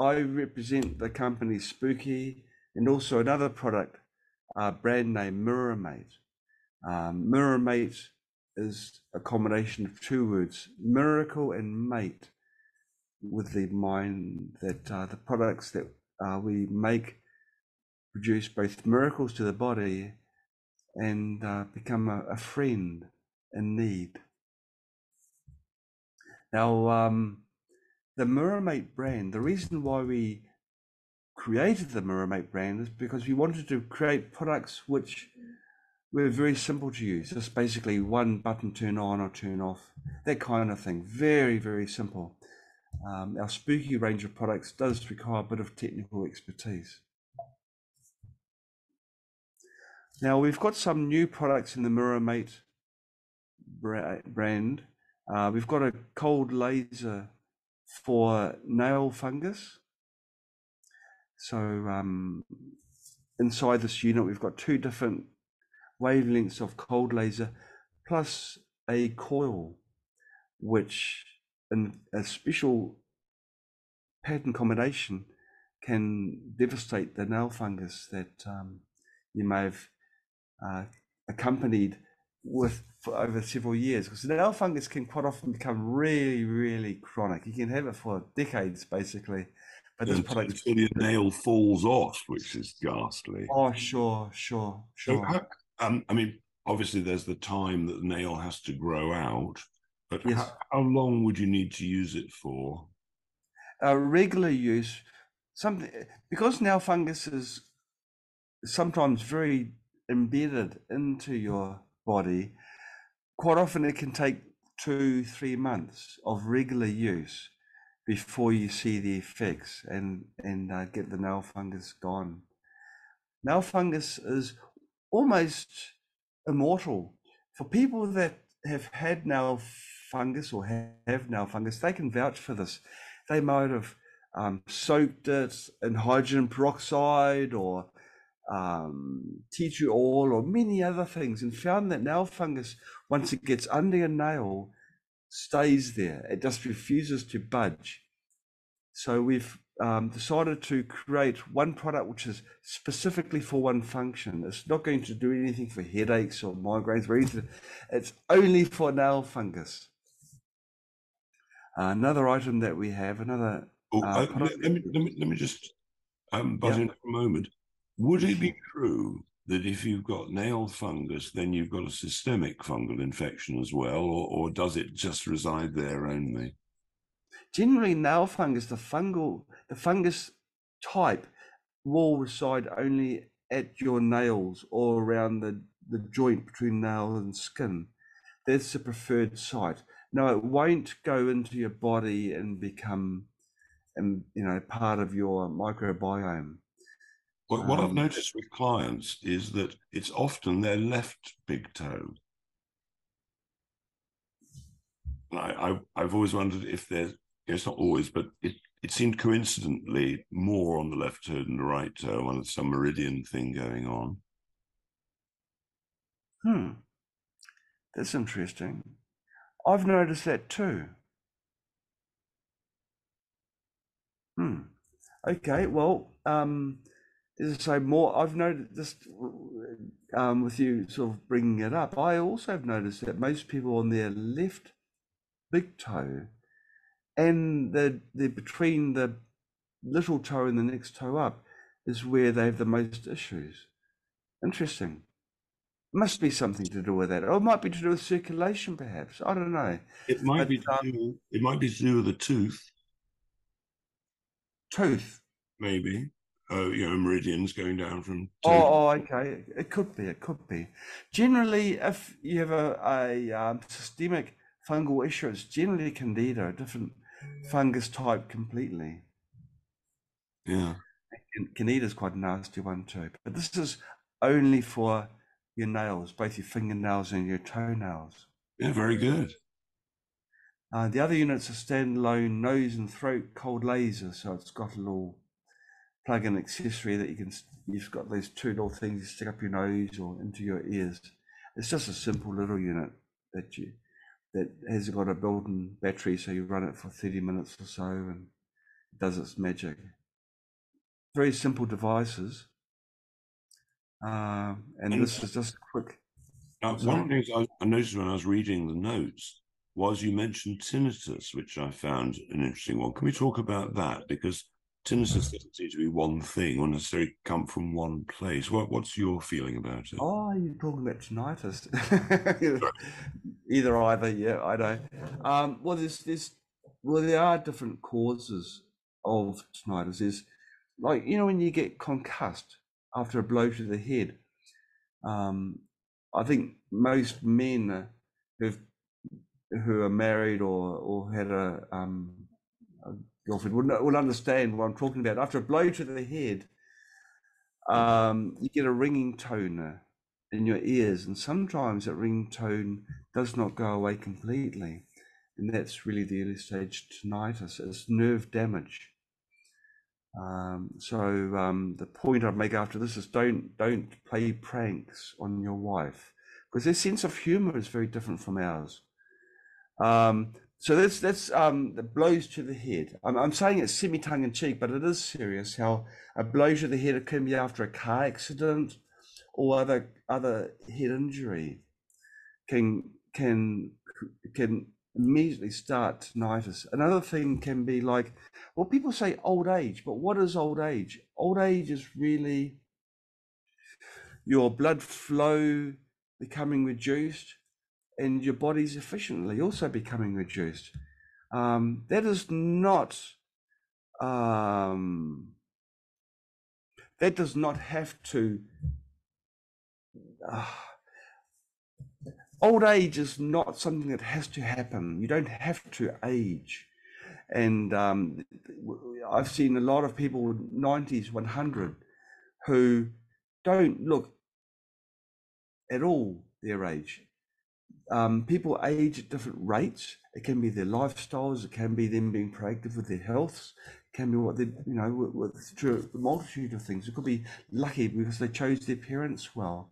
I represent the company Spooky and also another product, uh, brand name MiraMate. Um, is a combination of two words, miracle and mate, with the mind that uh, the products that uh, we make produce both miracles to the body and uh, become a, a, friend in need. Now, um, the MiraMate brand, the reason why we created the MiraMate brand is because we wanted to create products which were very simple to use. Just basically one button turn on or turn off, that kind of thing. Very, very simple. Um, our spooky range of products does require a bit of technical expertise. Now we've got some new products in the MiraMate brand. Uh, we've got a cold laser for nail fungus. So um, inside this unit, we've got two different wavelengths of cold laser plus a coil, which in a special pattern combination can devastate the nail fungus that um, you may have uh, accompanied with for over several years because the nail fungus can quite often become really, really chronic. You can have it for decades, basically. But this product until your nail falls off, which is ghastly. Oh, sure, sure, sure. So, um, I mean, obviously, there's the time that the nail has to grow out, but yes. how, how, long would you need to use it for? Uh, regular use, something because nail fungus is sometimes very embedded into your body, quite often it can take two, three months of regular use before you see the effects and, and uh, get the nail fungus gone. Nail fungus is almost immortal. For people that have had nail fungus or have nail fungus, they can vouch for this. They might have um, soaked it in hydrogen peroxide or um, tea tree oil or many other things and found that nail fungus, once it gets under your nail, stays there. It just refuses to budge. So we've um, decided to create one product which is specifically for one function. It's not going to do anything for headaches or migraines or anything. It's only for nail fungus. Uh, another item that we have, another. Oh, uh, uh, let, me, let, me, let me just um, buzz yeah. in for a moment. Would it be true that if you've got nail fungus, then you've got a systemic fungal infection as well, or, or does it just reside there only? Generally, nail fungus, the fungal, the fungus type will reside only at your nails or around the, the joint between nail and skin. That's the preferred site. Now it won't go into your body and become, and um, you know, part of your microbiome. What, what um, I've noticed with clients is that it's often their left big toe. I, I, have always wondered if there's, it's not always, but it, it seemed coincidentally more on the left toe than the right toe, and some meridian thing going on. Hmm. That's interesting. I've noticed that too. Hmm. Okay, well, um, say, more I've noticed just um, with you sort of bringing it up. I also have noticed that most people on their left big toe and the the between the little toe and the next toe up is where they have the most issues. Interesting. Must be something to do with that, or it might be to do with circulation, perhaps. I don't know. It might but, be. Um, do, it might be to do with the tooth. Tooth. Maybe uh, you know, meridians going down from. Oh, oh, okay. It could be. It could be. Generally, if you have a, a um, systemic fungal issue, it's generally candida, a different fungus type completely. Yeah. Candida is quite a nasty one too. But this is only for your nails, both your fingernails and your toenails. Yeah, very good. Uh, the other unit's a standalone nose and throat cold laser, so it's got a little plug-in accessory that you can you've got these two little things you stick up your nose or into your ears it's just a simple little unit that you that has got a built-in battery so you run it for 30 minutes or so and it does its magic. Very simple devices. Uh, and, and, this is just quick. Now, one of the things I, I noticed when I was reading the notes was you mentioned tinnitus, which I found an interesting one. Can we talk about that? Because tinnitus doesn't seem to be one thing or necessarily come from one place. What, what's your feeling about it? Oh, you're talking about tinnitus. either, either, yeah, I know. Um, well, there's, there's, well, there are different causes of tinnitus. Is like you know when you get concussed after a blow to the head. Um, I think most men who've who are married or or had a, um, a girlfriend will, will understand what I'm talking about. After a blow to the head, um, you get a ringing tone in your ears, and sometimes that ringing tone does not go away completely, and that's really the early stage tinnitus. It's nerve damage. Um, so um, the point I'd make after this is don't don't play pranks on your wife because their sense of humor is very different from ours. Um, so that's that's um, the blows to the head. I'm, I'm saying it's semi tongue in cheek, but it is serious. How a blow to the head can be after a car accident or other other head injury can can can immediately start tinnitus. Another thing can be like, well, people say old age, but what is old age? Old age is really your blood flow becoming reduced and your body's efficiently also becoming reduced. Um, that is not, um, that does not have to. Uh, old age is not something that has to happen. You don't have to age. And um, I've seen a lot of people, 90s, 100, who don't look at all their age. Um, people age at different rates. It can be their lifestyles. It can be them being proactive with their healths. It can be what they, you know, with, with a multitude of things. It could be lucky because they chose their parents well.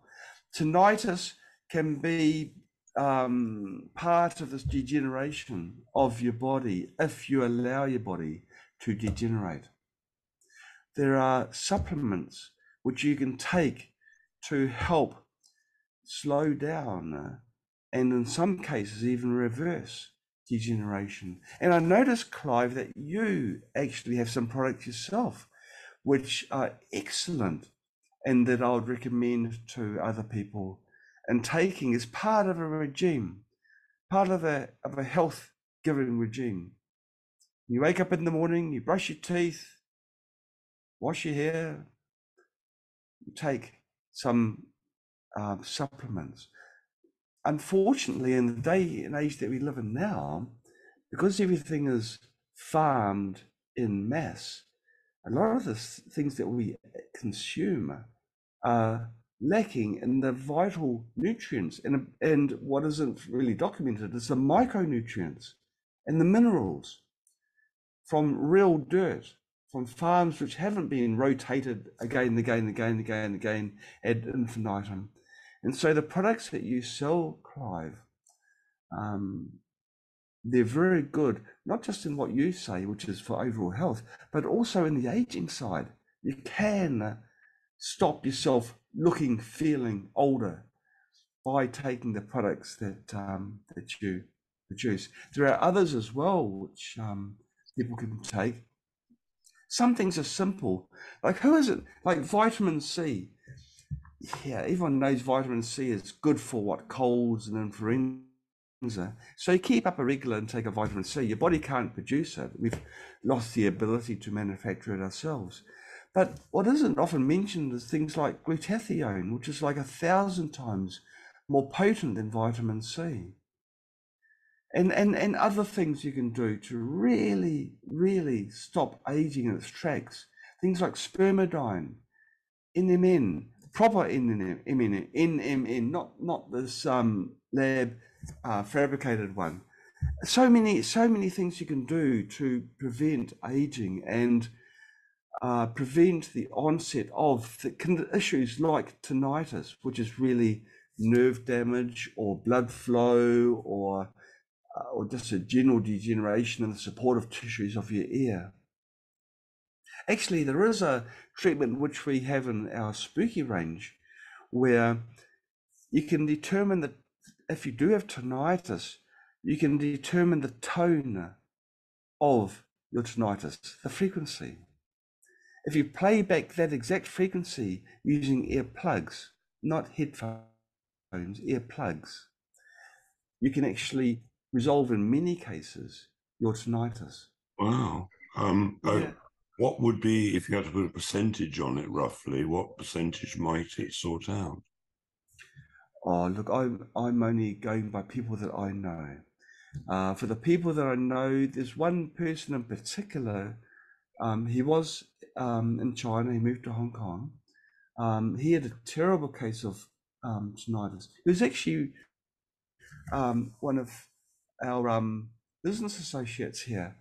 Tinnitus can be um, part of this degeneration of your body if you allow your body to degenerate. There are supplements which you can take to help slow down and in some cases even reverse degeneration. And I noticed, Clive, that you actually have some products yourself which are excellent and that I would recommend to other people and taking is part of a regime, part of a, of a health giving regime. You wake up in the morning, you brush your teeth, wash your hair, you take some uh, supplements. Unfortunately, in the day and age that we live in now, because everything is farmed in mass, a lot of the things that we consume are lacking in the vital nutrients and, and what isn't really documented is the micronutrients and the minerals from real dirt from farms which haven't been rotated again and again and again and again and again ad infinitum and so the products that you sell clive um, they're very good not just in what you say which is for overall health but also in the aging side you can stop yourself looking, feeling older by taking the products that um, that you produce. There are others as well which um, people can take. Some things are simple, like who is it? Like vitamin C. Yeah, everyone knows vitamin C is good for what colds and influenza. So you keep up a regular and take a vitamin C. Your body can't produce it. We've lost the ability to manufacture it ourselves. But what isn't often mentioned is things like glutathione, which is like a thousand times more potent than vitamin C. And, and, and other things you can do to really, really stop aging in its tracks. Things like spermidine, NMN, proper in in in NMN, not, not this um, lab uh, fabricated one. So many, so many things you can do to prevent aging and uh, prevent the onset of the issues like tinnitus, which is really nerve damage or blood flow or uh, or just a general degeneration in the supportive tissues of your ear. Actually, there is a treatment which we have in our spooky range where you can determine that if you do have tinnitus, you can determine the tone of your tinnitus, the frequency. If you play back that exact frequency using earplugs, not headphones, earplugs, you can actually resolve in many cases your tinnitus. Wow. Um, Yeah. What would be, if you had to put a percentage on it roughly, what percentage might it sort out? Oh, look, I'm I'm only going by people that I know. Uh, for the people that I know, there's one person in particular. Um, he was um, in China. He moved to Hong Kong. Um, he had a terrible case of um, tinnitus. He was actually um, one of our um, business associates here,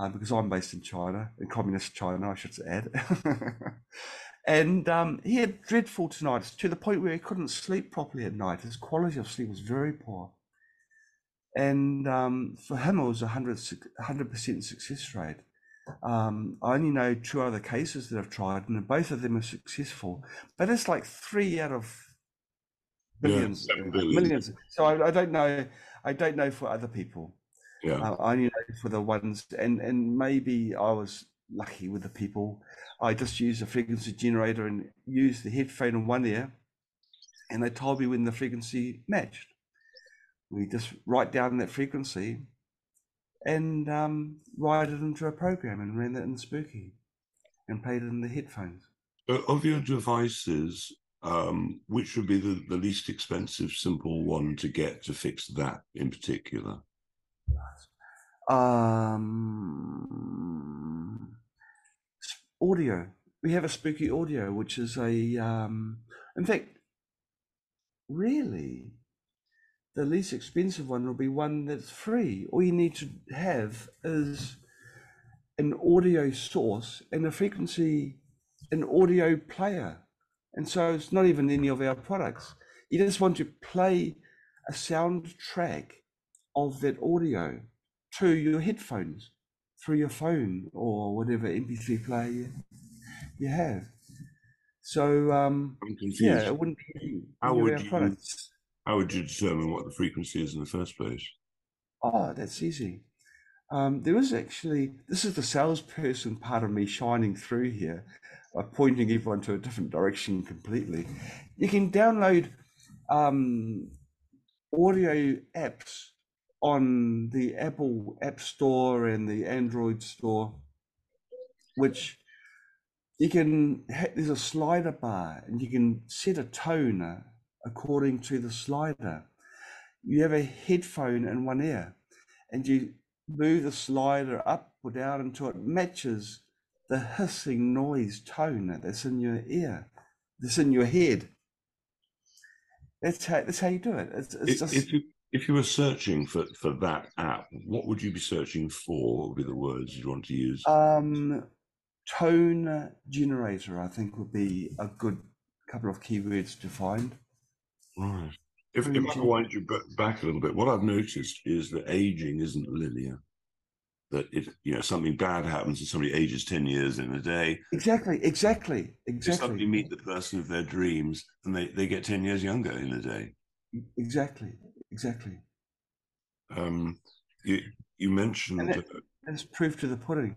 uh, because I'm based in China, in communist China, I should add. and um, he had dreadful tinnitus to the point where he couldn't sleep properly at night. His quality of sleep was very poor. And um, for him, it was a 100, 100% success rate. Um, I only know two other cases that I've tried, and both of them are successful. But it's like three out of Yeah, billions, seven uh, billion. millions. So I, I don't know. I don't know for other people. Yeah. Uh, I only know for the ones, and and maybe I was lucky with the people. I just used a frequency generator and used the headphone in one ear, and they told me when the frequency matched. We just write down that frequency, and um, write it into a program and ran that in Spooky, and played it in the headphones. Of your devices, um, which would be the, the least expensive, simple one to get to fix that in particular? Um, audio. We have a spooky audio, which is a, um, in fact, really, the least expensive one will be one that's free. All you need to have is an audio source and a frequency, an audio player. And so it's not even any of our products. You just want to play a soundtrack of that audio to your headphones through your phone or whatever MP3 player you, you have. So um, yeah, it wouldn't be How would you- products. How would you determine what the frequency is in the first place? Oh, that's easy. Um, there is actually, this is the salesperson part of me shining through here, by pointing everyone to a different direction completely. You can download um, audio apps on the Apple App Store and the Android Store, which you can, there's a slider bar and you can set a tone according to the slider. You have a headphone in one ear and you move the slider up or down until it matches the hissing noise tone that's in your ear, that's in your head. That's how that's how you do it. It's, it's If, just you if you were searching for, for that app, what would you be searching for? What would be the words you'd want to use? um tone generator. I think would be a good couple of keywords to find. Right. If, if I wind you ba- back a little bit, what I've noticed is that aging isn't linear. That if you know something bad happens and somebody ages ten years in a day, Exactly, exactly, if somebody exactly, meet the person of their dreams and they, they get ten years younger in a day. exactly, exactly. Um, you you mentioned And uh, That's proof to the pudding.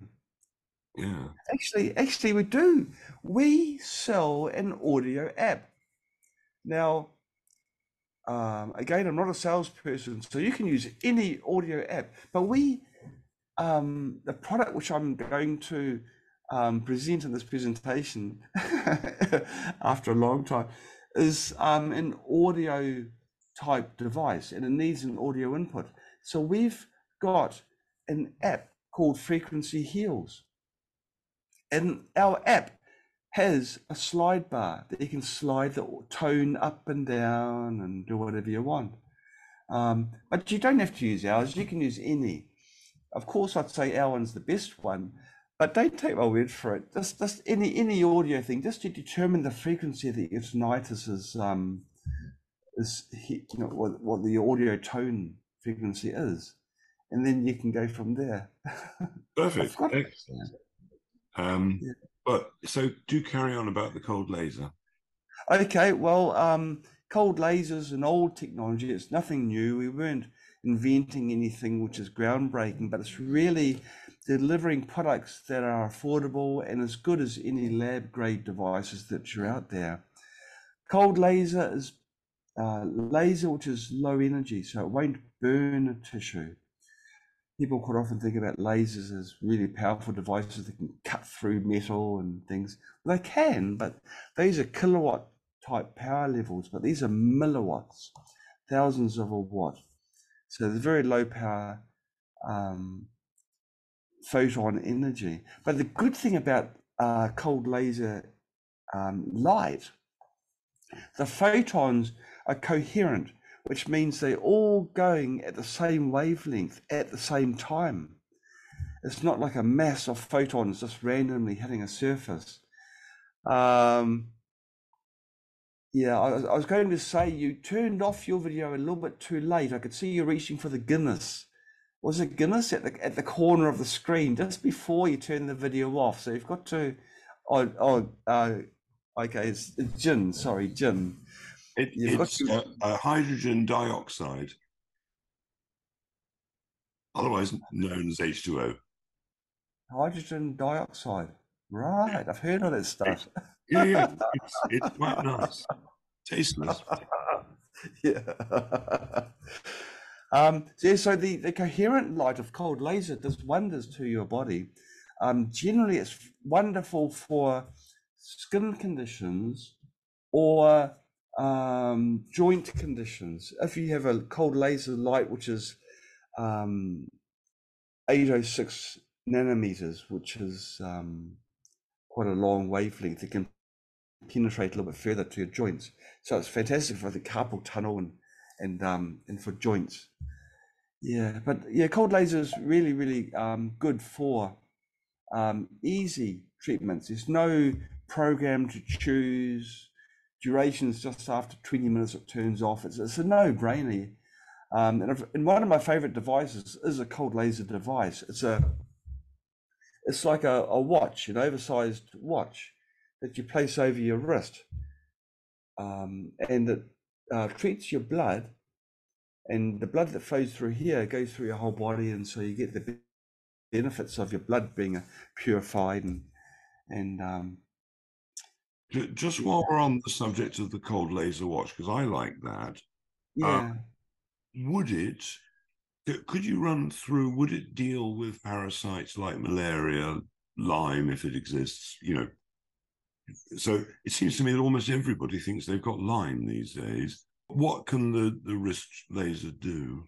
yeah. Actually, actually, we do. We sell an audio app. Now, um, again, I'm not a salesperson, so you can use any audio app. But we, um, the product which I'm going to um, present in this presentation after a long time is um, an audio type device, and it needs an audio input. So we've got an app called Frequency Heals. And our app has a slide bar that you can slide the tone up and down and do whatever you want. Um, but you don't have to use ours, you can use any. Of course, I'd say our one's the best one, but don't take my word for it. Just, just any any audio thing, just to determine the frequency that your tinnitus is, um, is he- you know what, what the audio tone frequency is, and then you can go from there. Perfect. Excellent. Um, yeah. But so do carry on about the cold laser. Okay, well, um, cold lasers an old technology. It's nothing new. We weren't inventing anything which is groundbreaking, but it's really delivering products that are affordable and as good as any lab grade devices that are out there. Cold laser is uh, laser which is low energy, so it won't burn tissue. People quite often think about lasers as really powerful devices that can cut through metal and things. Well, they can, but these are kilowatt type power levels, but these are milliwatts, thousands of a watt. So there's very low power um, photon energy. But the good thing about uh, cold laser um, light, the photons are coherent, which means they're all going at the same wavelength at the same time. It's not like a mass of photons just randomly hitting a surface. Um, yeah, I, I was going to say you turned off your video a little bit too late. I could see you reaching for the Guinness. Was it Guinness at the at the corner of the screen just before you turn the video off? So you've got to. Oh, oh uh, okay, it's, it's gin. Sorry, gin. It, it's a, a hydrogen dioxide, otherwise known as H2O. Hydrogen dioxide. Right, I've heard of this stuff. yeah, yeah, it's, it's quite nice, tasteless. yeah. um, so, yeah, so the, the coherent light of cold laser does wonders to your body. Um, generally, it's wonderful for skin conditions or um, joint conditions. If you have a cold laser light, which is um, 806 nanometers, which is um, quite a long wavelength. It can penetrate a little bit further to your joints. So it's fantastic for the carpal tunnel and and um and for joints. Yeah, but yeah, cold laser is really really um, good for um, easy treatments. There's no program to choose. Durations just after 20 minutes it turns off. It's, it's a no-brainer. Um, and, and one of my favorite devices is a cold laser device. It's a it's like a, a watch, an oversized watch that you place over your wrist. Um, and it uh, treats your blood, and the blood that flows through here goes through your whole body, and so you get the benefits of your blood being purified and and um, just while we're on the subject of the cold laser watch, because I like that. Uh, yeah. Uh, would it could you run through? Would it deal with parasites like malaria, Lyme, if it exists? You know, so it seems to me that almost everybody thinks they've got Lyme these days. What can the the wrist laser do?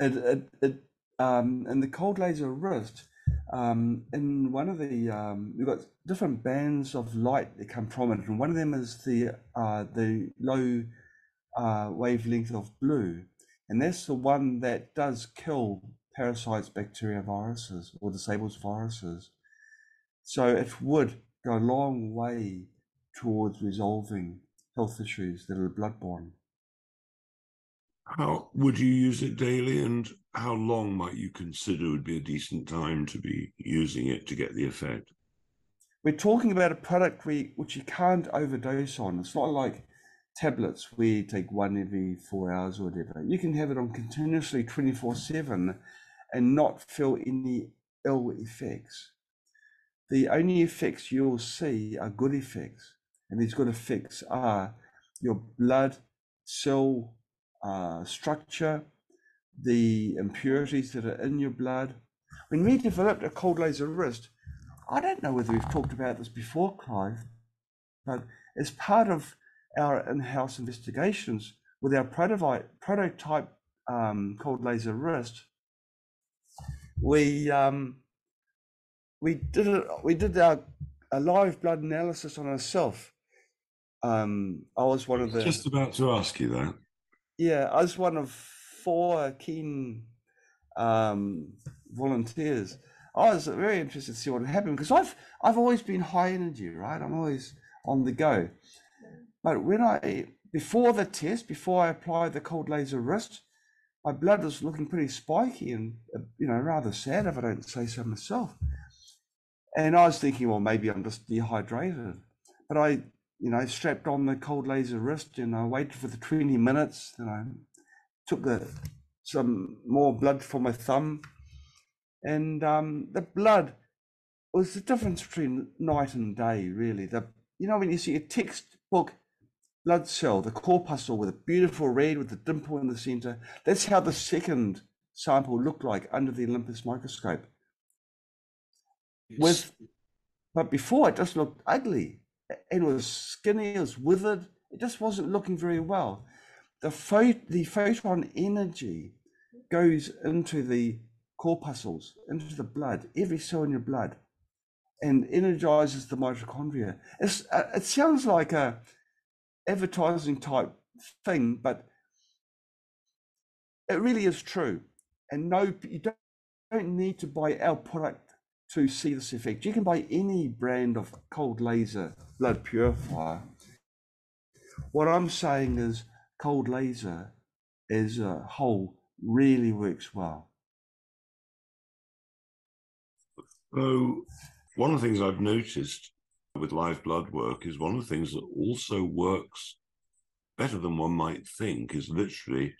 It, it, it um, in the cold laser wrist, um, in one of the um, we've got different bands of light that come from it, and one of them is the uh, the low uh, wavelength of blue and that's the one that does kill parasites, bacteria, viruses, or disables viruses. So it would go a long way towards resolving health issues that are bloodborne. How would you use it daily, and how long might you consider would be a decent time to be using it to get the effect? We're talking about a product we, which you can't overdose on. It's not like tablets where you take one every four hours or whatever. You can have it on continuously 24 7 and not feel any ill effects. The only effects you'll see are good effects. And these good effects are your blood cell uh, structure, the impurities that are in your blood. When we developed a cold laser wrist, I don't know whether we've talked about this before, Clive, but as part of our in-house investigations with our prototype, prototype um, cold laser wrist, we um, we did it. We did our a live blood analysis on ourselves. Um, I was one of the. Just about to ask you that. Yeah, I was one of four keen um, volunteers. I was very interested to see what happened because I've I've always been high energy, right? I'm always on the go. But when I, before the test, before I applied the cold laser wrist, my blood was looking pretty spiky and, uh, you know, rather sad if I don't say so myself. And I was thinking, well, maybe I'm just dehydrated. But I, you know, strapped on the cold laser wrist and I waited for the 20 minutes. Then I took the, some more blood from my thumb. And um, the blood was the difference between night and day, really. The, you know, when you see a textbook blood cell, the corpuscle with a beautiful red with a dimple in the center, that's how the second sample looked like under the Olympus microscope. With, but before it just looked ugly. It was skinny, it was withered. It just wasn't looking very well. The, the photon energy goes into the corpuscles, into the blood, every cell in your blood, and energizes the mitochondria. It's, uh, it sounds like a advertising type thing, but it really is true. And no, you don't, don't need to buy our product to see this effect. You can buy any brand of cold laser blood purifier. What I'm saying is cold laser as a whole really works well. So one of the things I've noticed with live blood work is one of the things that also works better than one might think is literally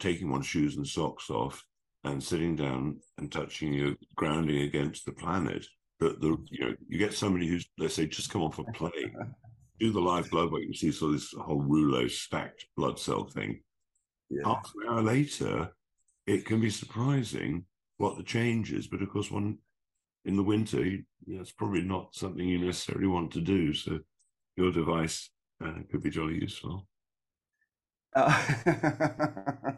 taking one's shoes and socks off and sitting down and touching you, grounding against the planet. That the you know you get somebody who's let's say just come off a plane, do the live blood work, you see so this whole rouleau stacked blood cell thing. Yeah. Half an hour later, it can be surprising what the change is, but of course one in the winter, you know, it's probably not something you necessarily want to do. So your device uh, could be jolly useful. Uh,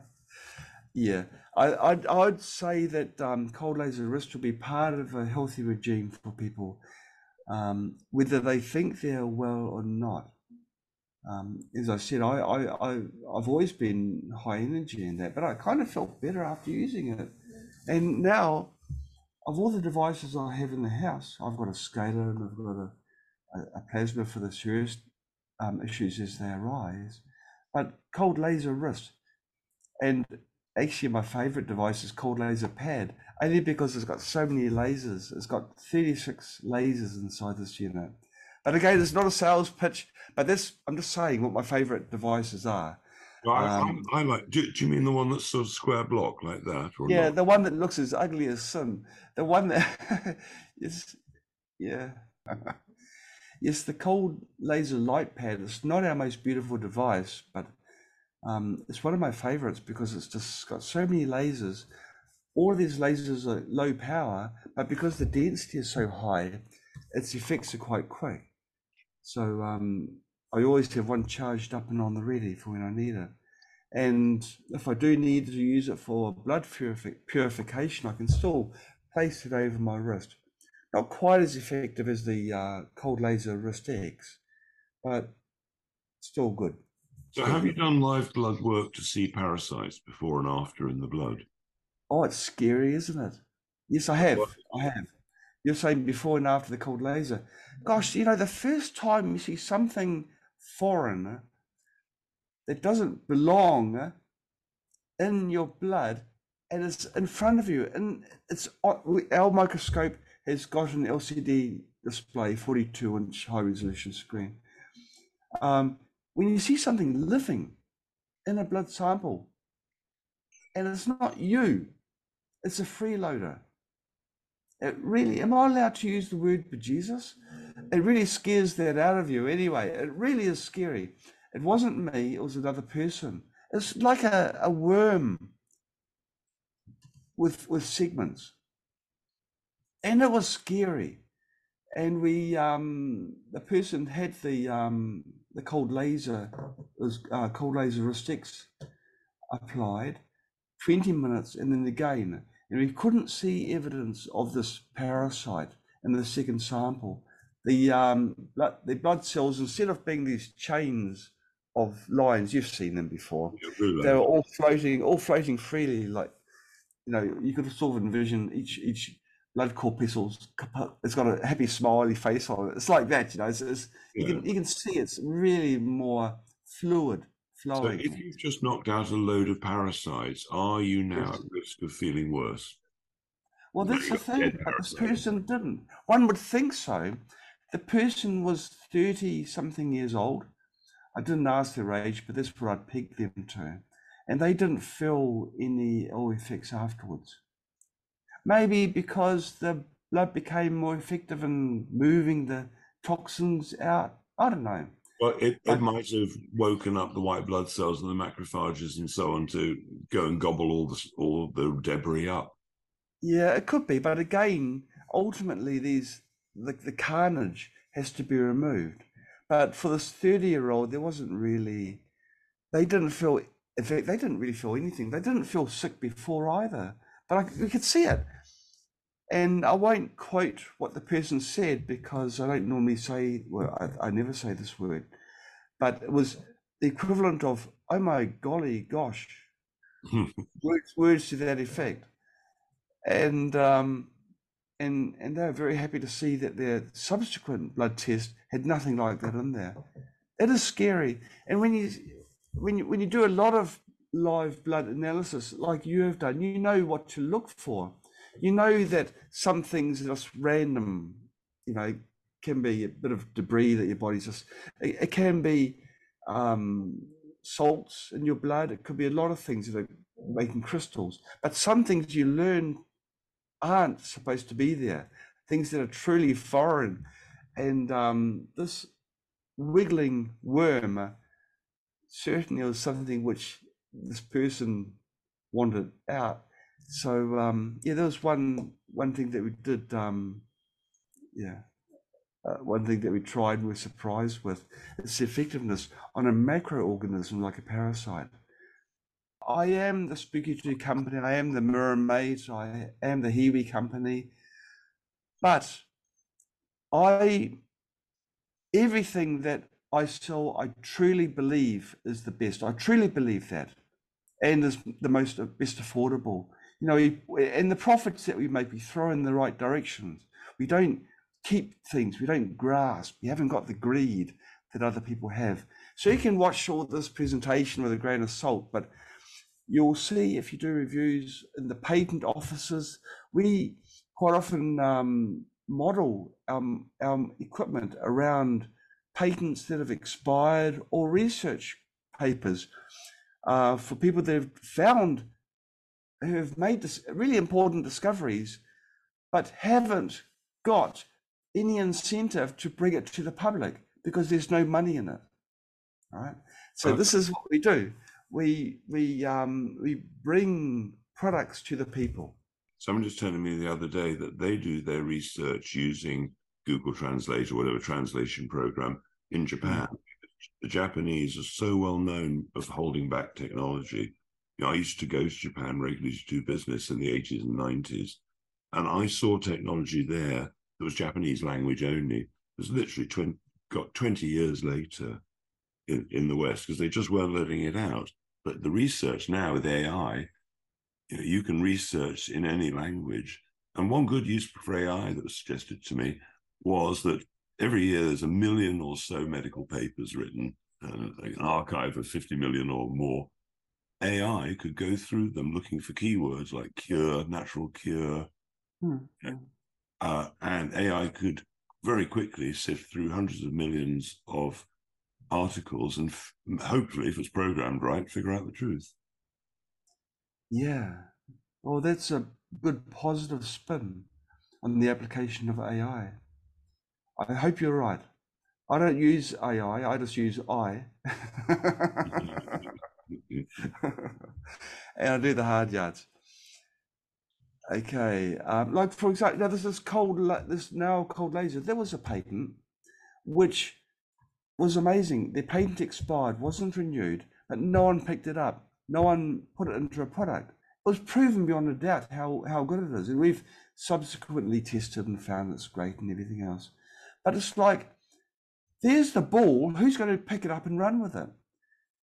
yeah, I, I'd, I'd say that um, cold laser wrist will be part of a healthy regime for people, um, whether they think they're well or not. Um, as I said, I, I, I, I've always been high energy in that, but I kind of felt better after using it. And now of all the devices I have in the house, I've got a scalar and I've got a, a, a plasma for the serious um, issues as they arise, but cold laser wrist. And actually, my favorite device is called laser pad, only because it's got so many lasers. It's got 36 lasers inside this unit. But again, it's not a sales pitch, but this, I'm just saying what my favorite devices are. Well, um, I, I, like. Do, do, you mean the one that's sort of square block like that? yeah, not? the one that looks as ugly as sin. The one that is, yeah. yes, the cold laser light pad. It's not our most beautiful device, but um, it's one of my favorites because it's just got so many lasers. All of these lasers are low power, but because the density is so high, its effects are quite quick. So um, I always have one charged up and on the ready for when I need it. And if I do need to use it for blood purification, I can still place it over my wrist. Not quite as effective as the uh, cold laser wrist X, but still good. So, have you done live blood work to see parasites before and after in the blood? Oh, it's scary, isn't it? Yes, I have. I have. You're saying before and after the cold laser. Gosh, you know, the first time you see something foreign that doesn't belong in your blood and it's in front of you and it's our microscope has got an lcd display 42 inch high resolution screen um, when you see something living in a blood sample and it's not you it's a freeloader it really am i allowed to use the word jesus it really scares that out of you anyway. It really is scary. It wasn't me, it was another person. It's like a, a worm with with segments. And it was scary. And we um the person had the um the cold laser was uh, cold laser wrist applied 20 minutes and then again and we couldn't see evidence of this parasite in the second sample the um, blood, the blood cells instead of being these chains of lines, you've seen them before. they were all floating, all floating freely. Like you know, you could sort of envision each each blood corpuscles. It's got a happy smiley face on it. It's like that, you know. It's, it's yeah. you can you can see it's really more fluid. Flowing. So if you've just knocked out a load of parasites, are you now at risk of feeling worse? Well, that's the thing. But this person didn't. One would think so. The person was 30 something years old. I didn't ask their age, but that's what I'd pegged them to. And they didn't feel any ill effects afterwards. Maybe because the blood became more effective in moving the toxins out. I don't know. Well, it, it might have woken up the white blood cells and the macrophages and so on to go and gobble all the all the debris up. Yeah, it could be, but again, ultimately, these the, the carnage has to be removed. But for this thirty-year-old, there wasn't really. They didn't feel. In fact, they didn't really feel anything. They didn't feel sick before either. But I, we could see it. And I won't quote what the person said because I don't normally say, well, I, I never say this word, but it was the equivalent of, oh my golly gosh, words, words to that effect. And, um, and, and they were very happy to see that their subsequent blood test had nothing like that in there. It is scary. And when you, when you, when you do a lot of live blood analysis like you have done, you know what to look for you know that some things are just random, you know, can be a bit of debris that your body's just, it, it can be um, salts in your blood. It could be a lot of things that are making crystals. But some things you learn aren't supposed to be there, things that are truly foreign. And um, this wiggling worm certainly was something which this person wanted out. So um, yeah, there was one one thing that we did. Um, yeah, uh, one thing that we tried and were surprised with its effectiveness on a macroorganism like a parasite. I am the Spooky Tree company. I am the MiraMate. I am the Hiwi company. But I, everything that I sell, I truly believe is the best. I truly believe that, and is the most best affordable you know, in the profits that we make, we throw in the right directions. We don't keep things, we don't grasp, we haven't got the greed that other people have. So you can watch all this presentation with a grain of salt, but you'll see if you do reviews in the patent offices, we quite often um, model um, our equipment around patents that have expired or research papers uh, for people that have found who have made this really important discoveries, but haven't got any incentive to bring it to the public because there's no money in it. All right. So okay. this is what we do. We we um, we bring products to the people. Someone just telling me the other day that they do their research using Google Translate or whatever translation program in Japan. Mm. The Japanese are so well known of holding back technology you know, I used to go to Japan regularly to do business in the 80s and 90s, and I saw technology there that was Japanese language only. It was literally 20, got 20 years later in, in the West because they just weren't letting it out. But the research now with AI, you, know, you can research in any language. And one good use for AI that was suggested to me was that every year there's a million or so medical papers written, uh, an archive of 50 million or more AI could go through them looking for keywords like cure, natural cure, hmm. uh, and AI could very quickly sift through hundreds of millions of articles and f- hopefully, if it's programmed right, figure out the truth. Yeah. Well, that's a good positive spin on the application of AI. I hope you're right. I don't use AI, I just use I. and I do the hard yards. Okay, um, like for example, now there's this cold, this now cold laser. There was a patent which was amazing. The patent expired, wasn't renewed, but no one picked it up. No one put it into a product. It was proven beyond a doubt how, how good it is. And we've subsequently tested and found it's great and everything else. But it's like, there's the ball. Who's going to pick it up and run with it?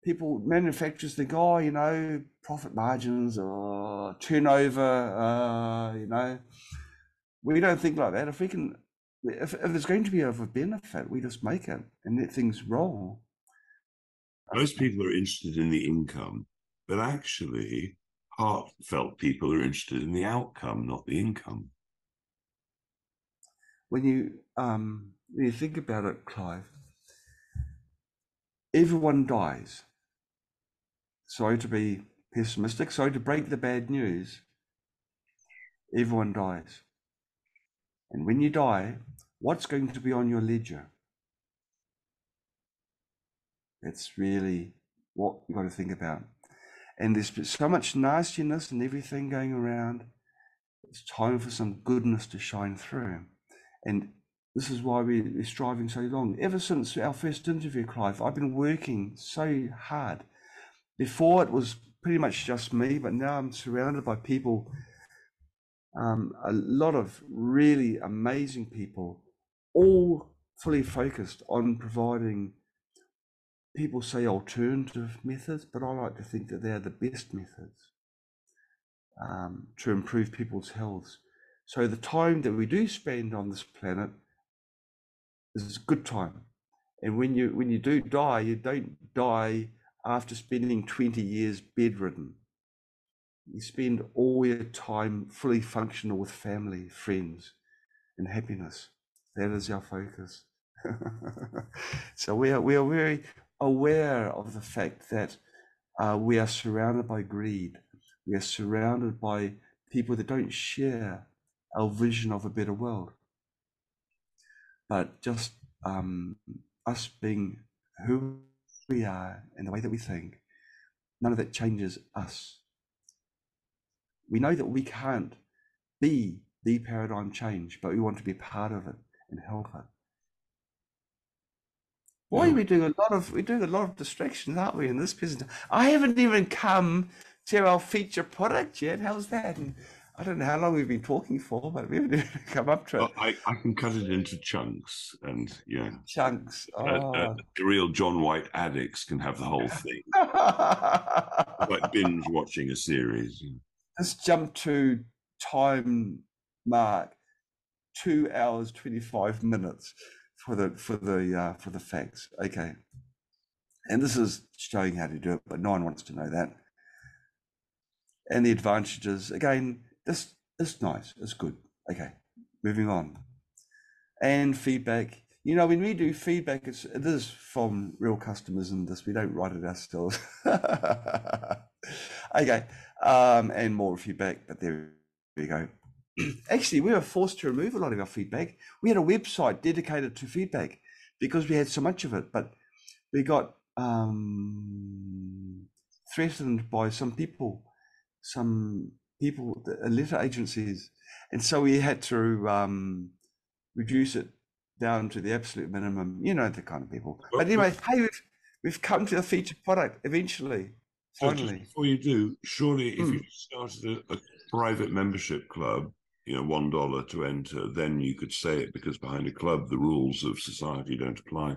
People, manufacturers think, oh, you know, profit margins or turnover, uh, you know. We don't think like that. If we can, if, if it's going to be of a benefit, we just make it and let things roll. Most people are interested in the income, but actually, heartfelt people are interested in the outcome, not the income. When you um, when you think about it, Clive, everyone dies. Sorry to be pessimistic. Sorry to break the bad news. Everyone dies. And when you die, what's going to be on your ledger? That's really what you've got to think about. And there's so much nastiness and everything going around. It's time for some goodness to shine through. And this is why we're striving so long. Ever since our first interview, Clive, I've been working so hard. Before it was pretty much just me, but now I'm surrounded by people, um, a lot of really amazing people, all fully focused on providing people say alternative methods, but I like to think that they're the best methods um, to improve people's health. So the time that we do spend on this planet is a good time. And when you when you do die, you don't die after spending 20 years bedridden. You spend all your time fully functional with family, friends, and happiness. That is our focus. so we are we are very aware of the fact that uh, we are surrounded by greed. We are surrounded by people that don't share our vision of a better world. But just um, us being who we are and the way that we think, none of that changes us. We know that we can't be the paradigm change, but we want to be part of it and help it. Why are we doing a lot of we're doing a lot of distractions, aren't we, in this business? I haven't even come to our feature product yet. How's that? And I don't know how long we've been talking for, but we haven't come up to it. Well, I, I can cut it into chunks and yeah. Chunks. Oh. Uh, uh, the real John White addicts can have the whole thing. like binge watching a series. Let's jump to time mark two hours, 25 minutes for the for the uh, for the facts. Okay, and this is showing how to do it, but no one wants to know that. And the advantages again. This is nice. It's good. Okay, moving on. And feedback. You know, when we do feedback, it's it is from real customers and this. We don't write it ourselves. okay, um, and more feedback. But there we go. actually, we were forced to remove a lot of our feedback. We had a website dedicated to feedback because we had so much of it, but we got um, threatened by some people, some people, the letter agencies, and so we had to um, reduce it down to the absolute minimum. You know the kind of people. But anyway, hey, we've, we've come to the featured product eventually. Finally, before you do, surely if mm. you started a, a private membership club you know, one dollar to enter, then you could say it because behind a club, the rules of society don't apply.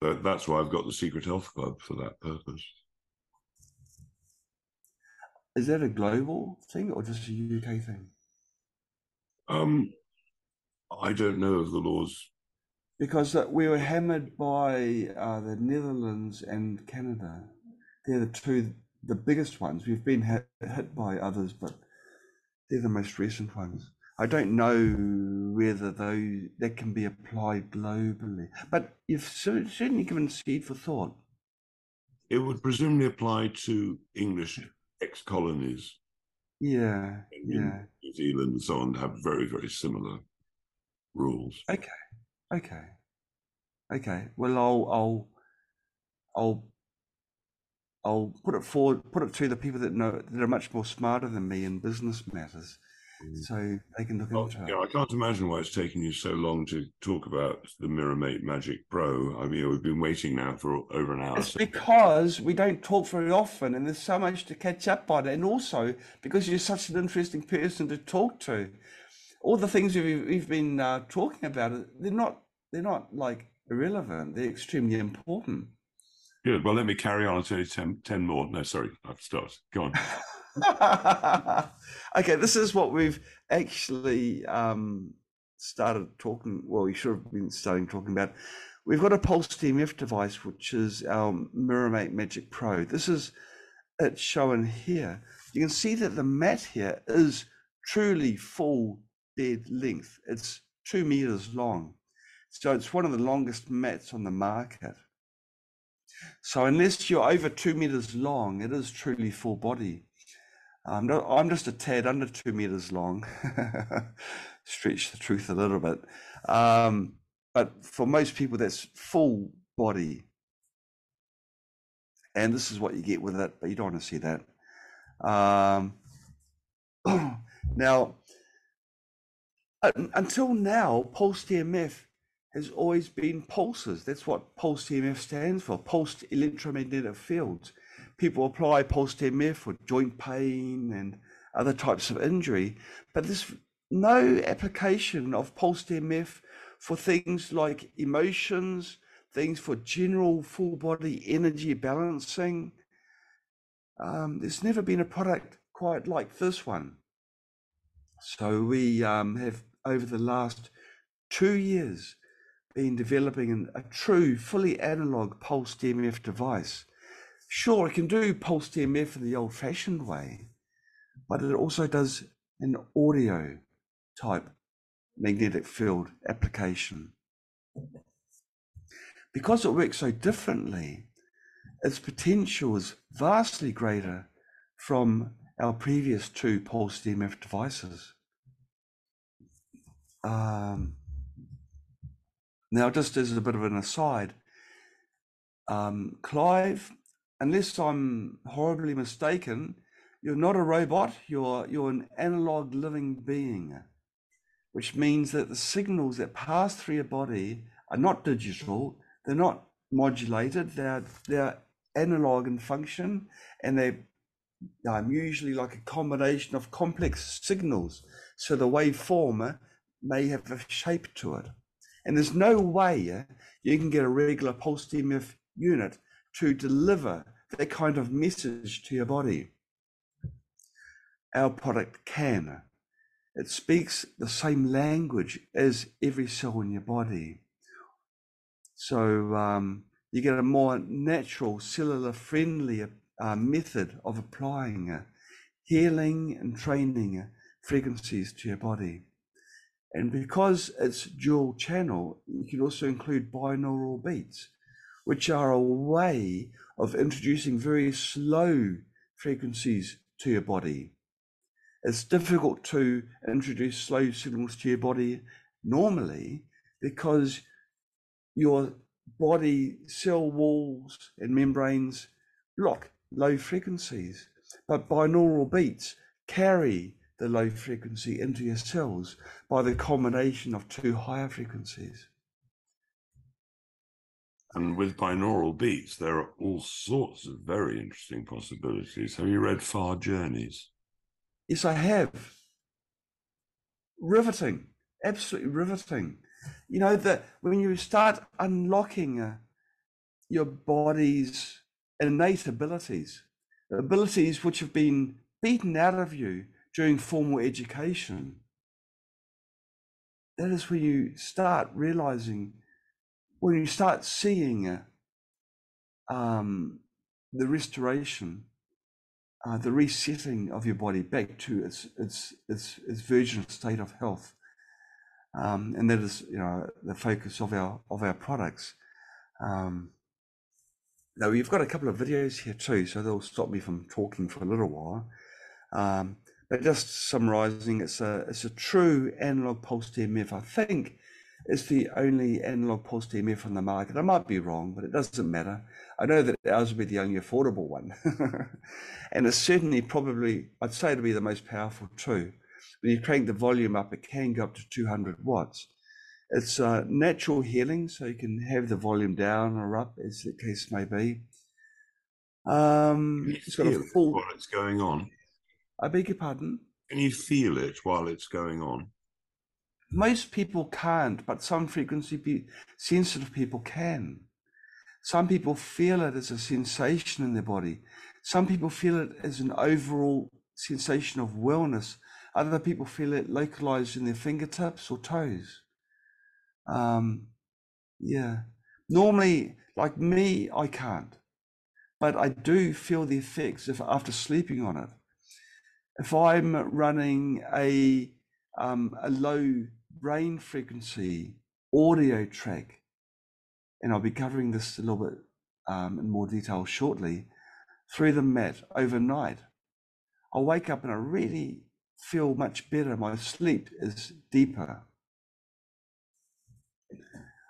But that's why I've got the Secret Health Club for that purpose. Is that a global thing or just a UK thing? Um, I don't know of the laws. Because uh, we were hammered by uh, the Netherlands and Canada they're the two, the biggest ones. We've been hit, hit by others, but they're the most recent ones. I don't know whether those that can be applied globally, but you've certainly given seed for thought. It would presumably apply to English ex-colonies. Yeah, yeah. New Zealand and so on have very, very similar rules. Okay, okay, okay. Well, I'll, I'll, I'll I'll put it forward, put it to the people that know that are much more smarter than me in business matters. So they can look well, into it. I can't imagine why it's taken you so long to talk about the MiraMate Magic Pro. I mean, we've been waiting now for over an hour. It's so. because we don't talk very often, and there's so much to catch up on, and also because you're such an interesting person to talk to. All the things we've, we've been uh, talking about, they're not they're not like irrelevant. They're extremely important. Good. Well, let me carry on until 10, 10 more. No, sorry, I've stopped. Go on. okay, this is what we've actually um, started talking. Well, we should have been starting talking about. we've got a Pulse EMF device, which is our MiraMate Magic Pro. This is it shown here. You can see that the mat here is truly full bed length. It's two meters long. So it's one of the longest mats on the market. So unless you're over two meters long, it is truly full body. Um, no, I'm just a tad under two meters long. Stretch the truth a little bit. Um, but for most people, that's full body. And this is what you get with it, but you don't want to see that. Um, now, until now, pulsed EMF has always been pulses. That's what pulse EMF stands for, pulsed electromagnetic fields. People apply pulsed EMF for joint pain and other types of injury, but there's no application of pulsed EMF for things like emotions, things for general full body energy balancing. Um, there's never been a product quite like this one. So we um, have, over the last two years, been developing a true, fully analog pulsed EMF device. Sure, it can do pulsed EMF in the old fashioned way, but it also does an audio type magnetic field application. Because it works so differently, its potential is vastly greater from our previous two pulsed EMF devices. Um, now, just as a bit of an aside, um, Clive, unless I'm horribly mistaken, you're not a robot. You're you're an analog living being, which means that the signals that pass through your body are not digital. They're not modulated. They're they're analog in function, and they um, usually like a combination of complex signals. So the waveform may have a shape to it. And there's no way you can get a regular pulse EMF unit to deliver that kind of message to your body. Our product can. It speaks the same language as every cell in your body. So um, you get a more natural, cellular friendly uh, method of applying uh, healing and training frequencies to your body. And because it's dual channel, you can also include binaural beats, which are a way of introducing very slow frequencies to your body. It's difficult to introduce slow signals to your body normally because your body cell walls and membranes block low frequencies. But binaural beats carry the low frequency into your cells by the combination of two higher frequencies. And with binaural beats, there are all sorts of very interesting possibilities. Have you read Far Journeys? Yes, I have. Riveting, absolutely riveting. You know that when you start unlocking uh, your body's innate abilities, abilities which have been beaten out of you during formal education, that is when you start realizing, when you start seeing uh, um, the restoration, uh, the resetting of your body back to its its its, its virgin state of health, um, and that is you know the focus of our of our products. Um, now we've got a couple of videos here too, so they'll stop me from talking for a little while. Um, but just summarizing, it's a it's a true analog pulse EMF. I think it's the only analog pulse EMF on the market. I might be wrong, but it doesn't matter. I know that ours will be the only affordable one, and it's certainly probably I'd say to be the most powerful too. When you crank the volume up, it can go up to 200 watts. It's uh, natural healing, so you can have the volume down or up, as the case may be. Um, it's got a full. While it's going on. I beg your pardon? Can you feel it while it's going on? Most people can't, but some frequency sensitive people can. Some people feel it as a sensation in their body. Some people feel it as an overall sensation of wellness. Other people feel it localized in their fingertips or toes. Um, yeah, Normally, like me, I can't, but I do feel the effects if after sleeping on it. If I'm running a um, a low brain frequency audio track, and I'll be covering this a little bit um, in more detail shortly, through the mat overnight, I'll wake up and I really feel much better. My sleep is deeper.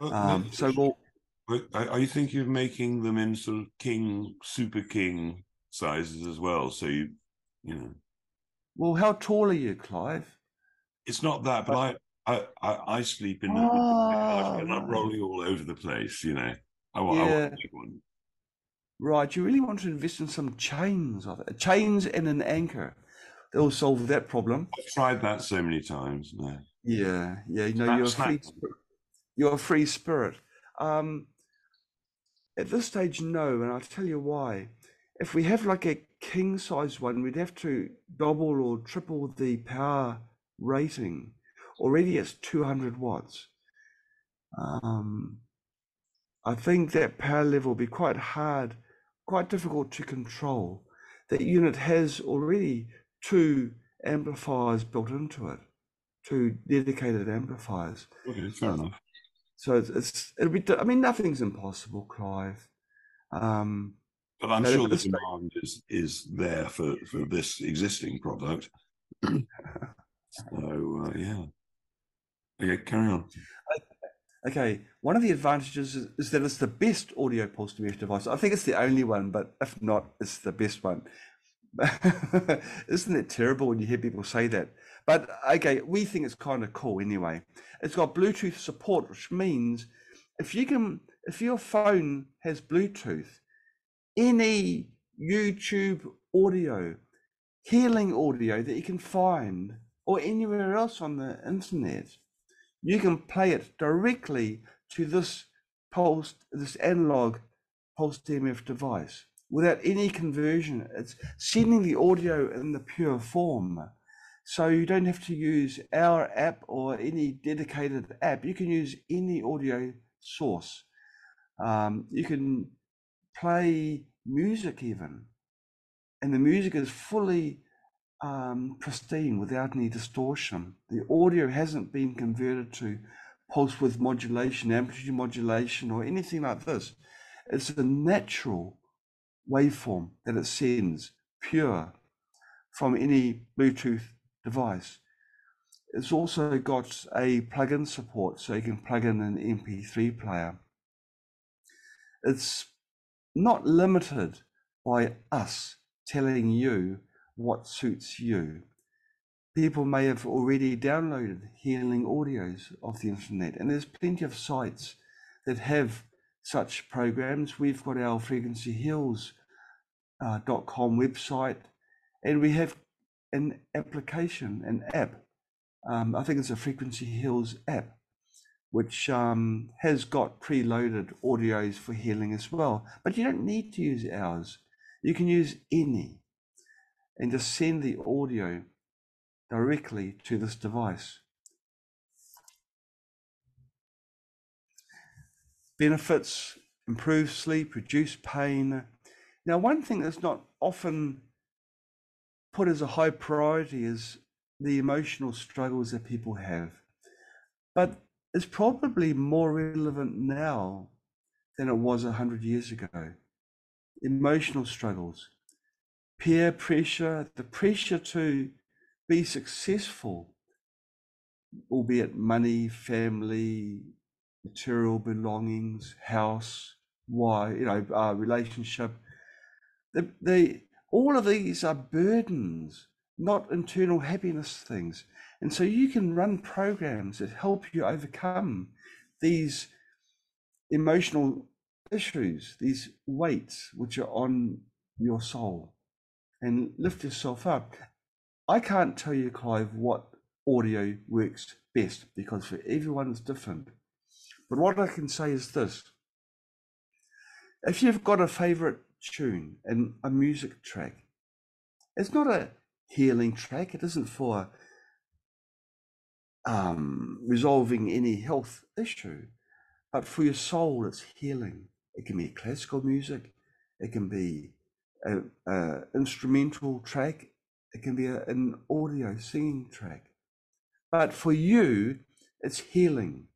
Well, Um, so we'll, But are are you thinking of making them in sort of king, super king sizes as well? So you, you know, well, how tall are you, Clive? it's not that, but I, I, I, I sleep in. Ah, and I'm rolling all over the place. You know, I, want I Yeah. want a big one. Right, you really want to invest in some chains of it. Chains and an anchor. They'll solve that problem. I've tried that so many times. No. Yeah, yeah. You know, Snap, you're a free, you're a free spirit. Um, at this stage, no, and I'll tell you why. If we have like a king size one, we'd have to double or triple the power rating. Already it's 200 watts. Um, I think that power level will be quite hard, quite difficult to control. That unit has already two amplifiers built into it, two dedicated amplifiers. Okay, fair enough. So it's, it's it'll be. I mean, nothing's impossible, Clive. Um, But I'm No, sure the demand is is there for for this existing product. so uh, yeah. Okay, carry on. okay, one of the advantages is, is that it's the best audio pulse to mesh device. I think it's the only one, but if not, it's the best one. Isn't it terrible when you hear people say that? But okay, we think it's kind of cool anyway. It's got Bluetooth support, which means if you can, if your phone has Bluetooth, any YouTube audio, healing audio that you can find, or anywhere else on the internet, you can play it directly to this pulse, this analog pulsed EMF device without any conversion. It's sending the audio in the pure form. So you don't have to use our app or any dedicated app. You can use any audio source. Um, you can play music even, and the music is fully um, pristine without any distortion. The audio hasn't been converted to pulse width modulation, amplitude modulation, or anything like this. It's a natural waveform that it sends, pure, from any Bluetooth device. It's also got a plug-in support, so you can plug in an MP3 player. It's not limited by us telling you what suits you. People may have already downloaded healing audios of the internet, and there's plenty of sites that have such programs. We've got our Frequency Heals uh, website, and we have an application, an app. Um, I think it's a Frequency Heals app, which um, has got preloaded audios for healing as well. But you don't need to use ours. You can use any and just send the audio directly to this device. Benefits improve sleep, reduce pain. Now, one thing that's not often put as a high priority is the emotional struggles that people have. But it's probably more relevant now than it was 100 years ago. Emotional struggles, peer pressure, the pressure to be successful, albeit money, family, material belongings, house, why, you know, uh, relationship. The, the, all of these are burdens, not internal happiness things. And so you can run programs that help you overcome these emotional issues, these weights which are on your soul and lift yourself up. I can't tell you, Clive, what audio works best because for everyone it's different. But what I can say is this if you've got a favorite tune and a music track, it's not a healing track, it isn't for um, resolving any health issue. But for your soul, it's healing. It can be classical music, it can be an instrumental track, it can be a, an audio singing track. But for you, it's healing.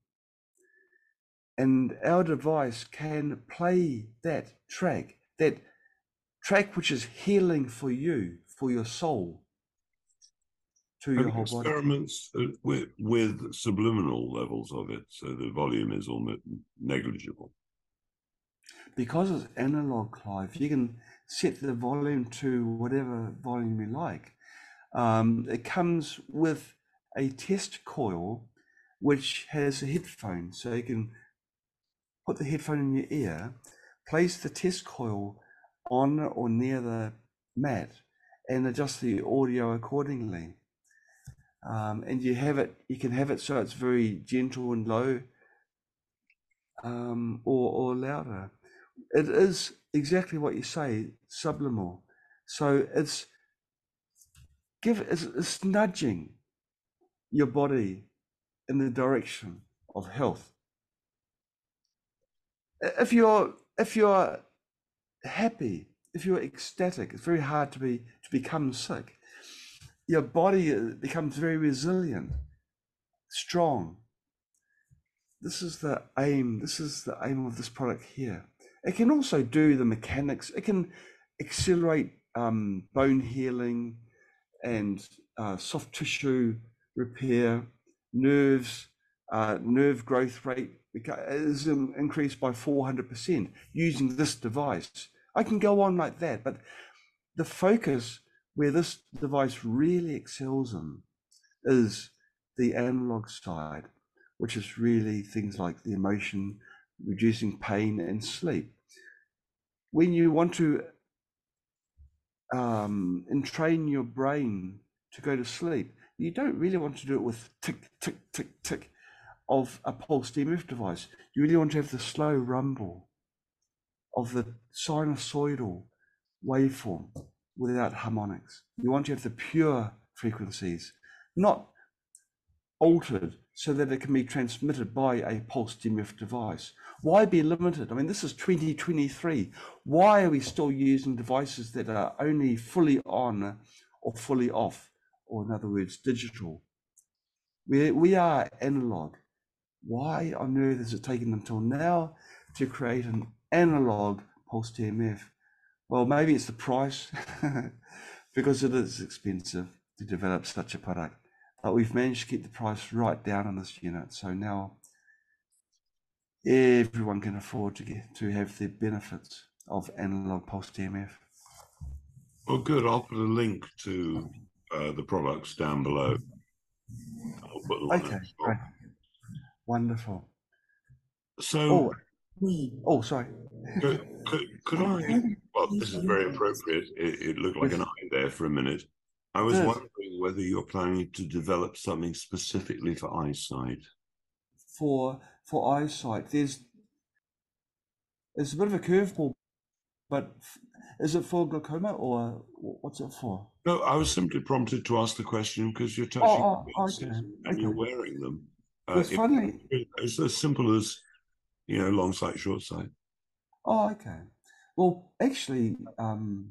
And our device can play that track, that track which is healing for you, for your soul, to your whole body. Experiments uh, with, with subliminal levels of it, so the volume is almost negligible. Because it's analog, Clive, you can set the volume to whatever volume you like. Um, it comes with a test coil which has a headphone, so you can put the headphone in your ear, place the test coil on or near the mat, and adjust the audio accordingly. Um, and you have it, you can have it so it's very gentle and low, um, or or louder. It is exactly what you say, subliminal. So it's give it's, it's nudging your body in the direction of health. If you're if you're happy, if you're ecstatic, it's very hard to be to become sick. Your body uh, becomes very resilient, strong. This is the aim. This is the aim of this product here. It can also do the mechanics. It can accelerate um, bone healing and uh, soft tissue repair, nerves, uh, nerve growth rate is increased by 400% using this device. I can go on like that, but the focus where this device really excels in is the analog side, which is really things like the emotion, reducing pain, and sleep. When you want to um, entrain your brain to go to sleep, you don't really want to do it with tick, tick, tick, tick of a pulsed EMF device. You really want to have the slow rumble of the sinusoidal waveform without harmonics. You want to have the pure frequencies, not altered so that it can be transmitted by a pulsed EMF device. Why be limited? I mean, this is 2023. Why are we still using devices that are only fully on or fully off? or in other words, digital. We, we are analog. Why on earth has it taken until now to create an analog pulse EMF? Well, maybe it's the price, because it is expensive to develop such a product. But we've managed to keep the price right down on this unit. So now everyone can afford to get to have the benefits of analog pulsed EMF. Well, good. I'll put a link to uh, the products down below. okay, great. Wonderful. So, oh, oh sorry. Could, could, could, I? Well, this is very appropriate. It, it looked like an eye there for a minute. I was yes. wondering whether you're planning to develop something specifically for eyesight. For for eyesight, there's it's a bit of a curveball, but is it for glaucoma or what's it for? No, I was simply prompted to ask the question because you're touching oh, oh, okay. and okay. you're wearing them. Uh, it's funny. It's as simple as, you know, long sight, short sight. Oh, okay. Well, actually, um,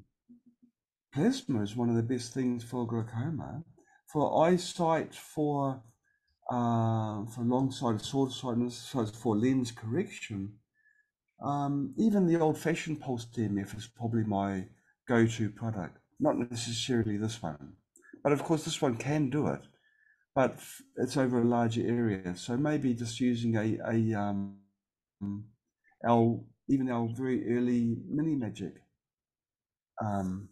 plasma is one of the best things for glaucoma, for eyesight, for uh, for long sight, short sight, sightedness, for lens correction. Um, even the old-fashioned pulse EMF is probably my go-to product. Not necessarily this one, but of course this one can do it, but it's over a larger area. So maybe just using a a um, our even our very early mini magic, um,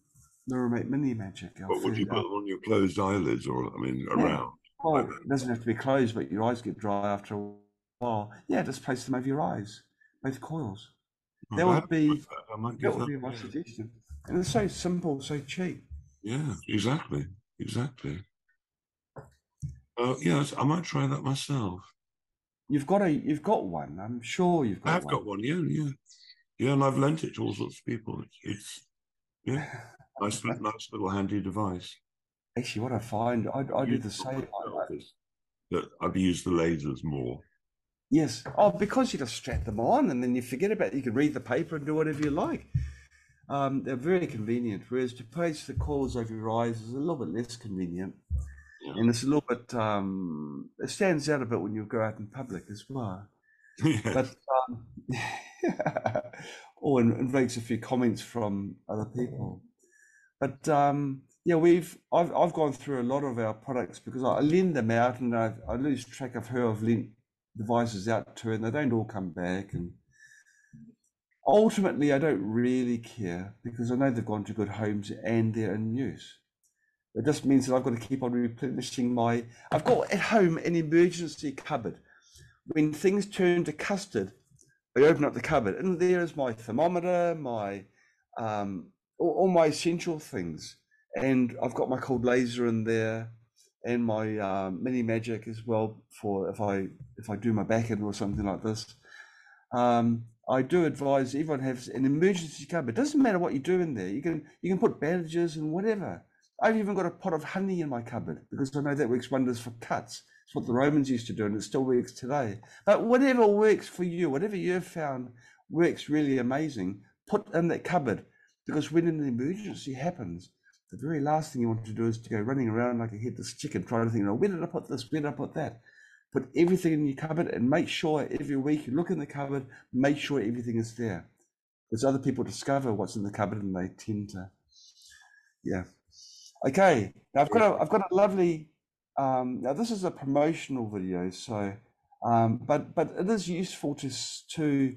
Neuramate mini magic. But would you put them on your closed eyelids, or I mean, yeah. around? Well, it doesn't have to be closed, but your eyes get dry after a while. Yeah, just place them over your eyes both coils. That would be that, that would be my suggestion. And it's so simple, so cheap. Yeah, exactly, exactly. Uh, yes, I might try that myself. You've got a, you've got one. I'm sure you've got. I've one. got one. Yeah, yeah, yeah, and I've lent it to all sorts of people. It's, yeah, nice, nice little handy device. Actually, what I find, I, I do the same. that I've used the lasers more. Yes. Oh, because you just strap them on and then you forget about it. You can read the paper and do whatever you like. Um, they're very convenient. Whereas to place the coils over your eyes is a little bit less convenient. Yeah. And it's a little bit, um, it stands out a bit when you go out in public as well. Yes. But, um, or in- invokes a few comments from other people. But um, yeah, we've I've I've gone through a lot of our products because I lend them out and I, I lose track of who I've lent devices out to, and they don't all come back. And ultimately, I don't really care because I know they've gone to good homes and they're in use. It just means that I've got to keep on replenishing my. I've got at home an emergency cupboard. When things turn to custard, I open up the cupboard and there is my thermometer, my um, all, all my essential things, and I've got my cold laser in there, and my um, mini magic as well for if I if I do my back end or something like this. Um, I do advise everyone has an emergency cupboard. It Doesn't matter what you do in there. You can you can put bandages and whatever. I've even got a pot of honey in my cupboard because I know that works wonders for cuts. It's what the Romans used to do, and it still works today. But whatever works for you, whatever you've found works really amazing, put in that cupboard because when an emergency happens, the very last thing you want to do is to go running around like a headless chicken trying to think, know, where did I put this? Where did I put that? Put everything in your cupboard and make sure every week you look in the cupboard, make sure everything is there. Because other people discover what's in the cupboard and they tend to, yeah. Okay, now I've got a I've got a lovely um, now this is a promotional video, so um, but but it is useful to to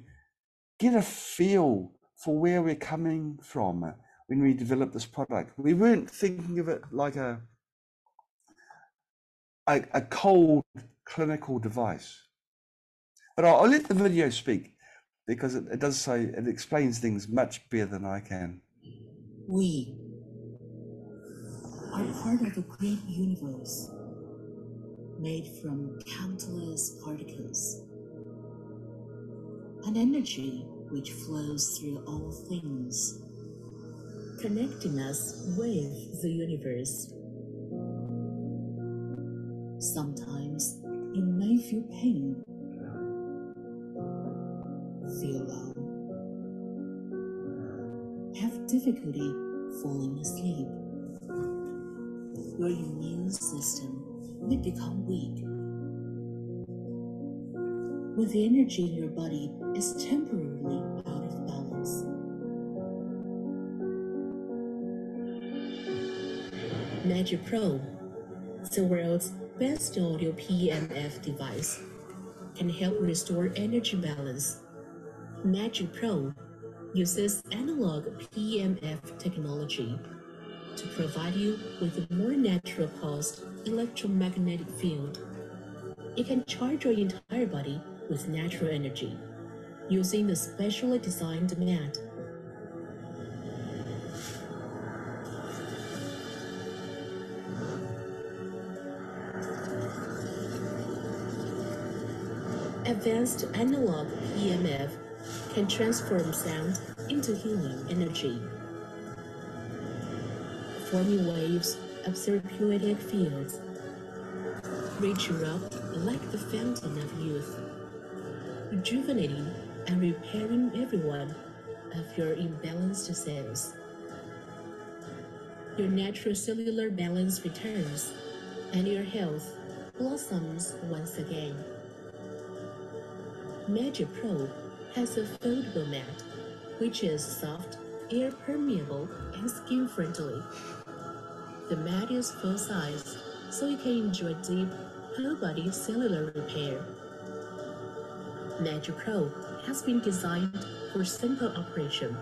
get a feel for where we're coming from uh, when we developed this product. We weren't thinking of it like a a, a cold clinical device. But I'll, I'll let the video speak because it, it does say it explains things much better than I can. We are part of a great universe made from countless particles. An energy which flows through all things, connecting us with the universe. Sometimes you may feel pain, feel alone, have difficulty falling asleep. Your immune system may become weak. When the energy in your body is temporarily out of balance. Magic Pro, the world's best audio PEMF device, can help restore energy balance. Magic Pro uses analog PEMF technology to provide you with a more natural pulsed electromagnetic field. It can charge your entire body with natural energy using the specially designed mat. Advanced analog EMF can transform sound into healing energy forming waves of therapeutic fields, reach up like the fountain of youth, rejuvenating and repairing everyone of your imbalanced cells. Your natural cellular balance returns, and your health blossoms once again. Magic Pro has a foldable mat, which is soft, air permeable, and skin friendly. The mat is full size, so you can enjoy deep, whole body cellular repair. Magic Pro has been designed for simple operation.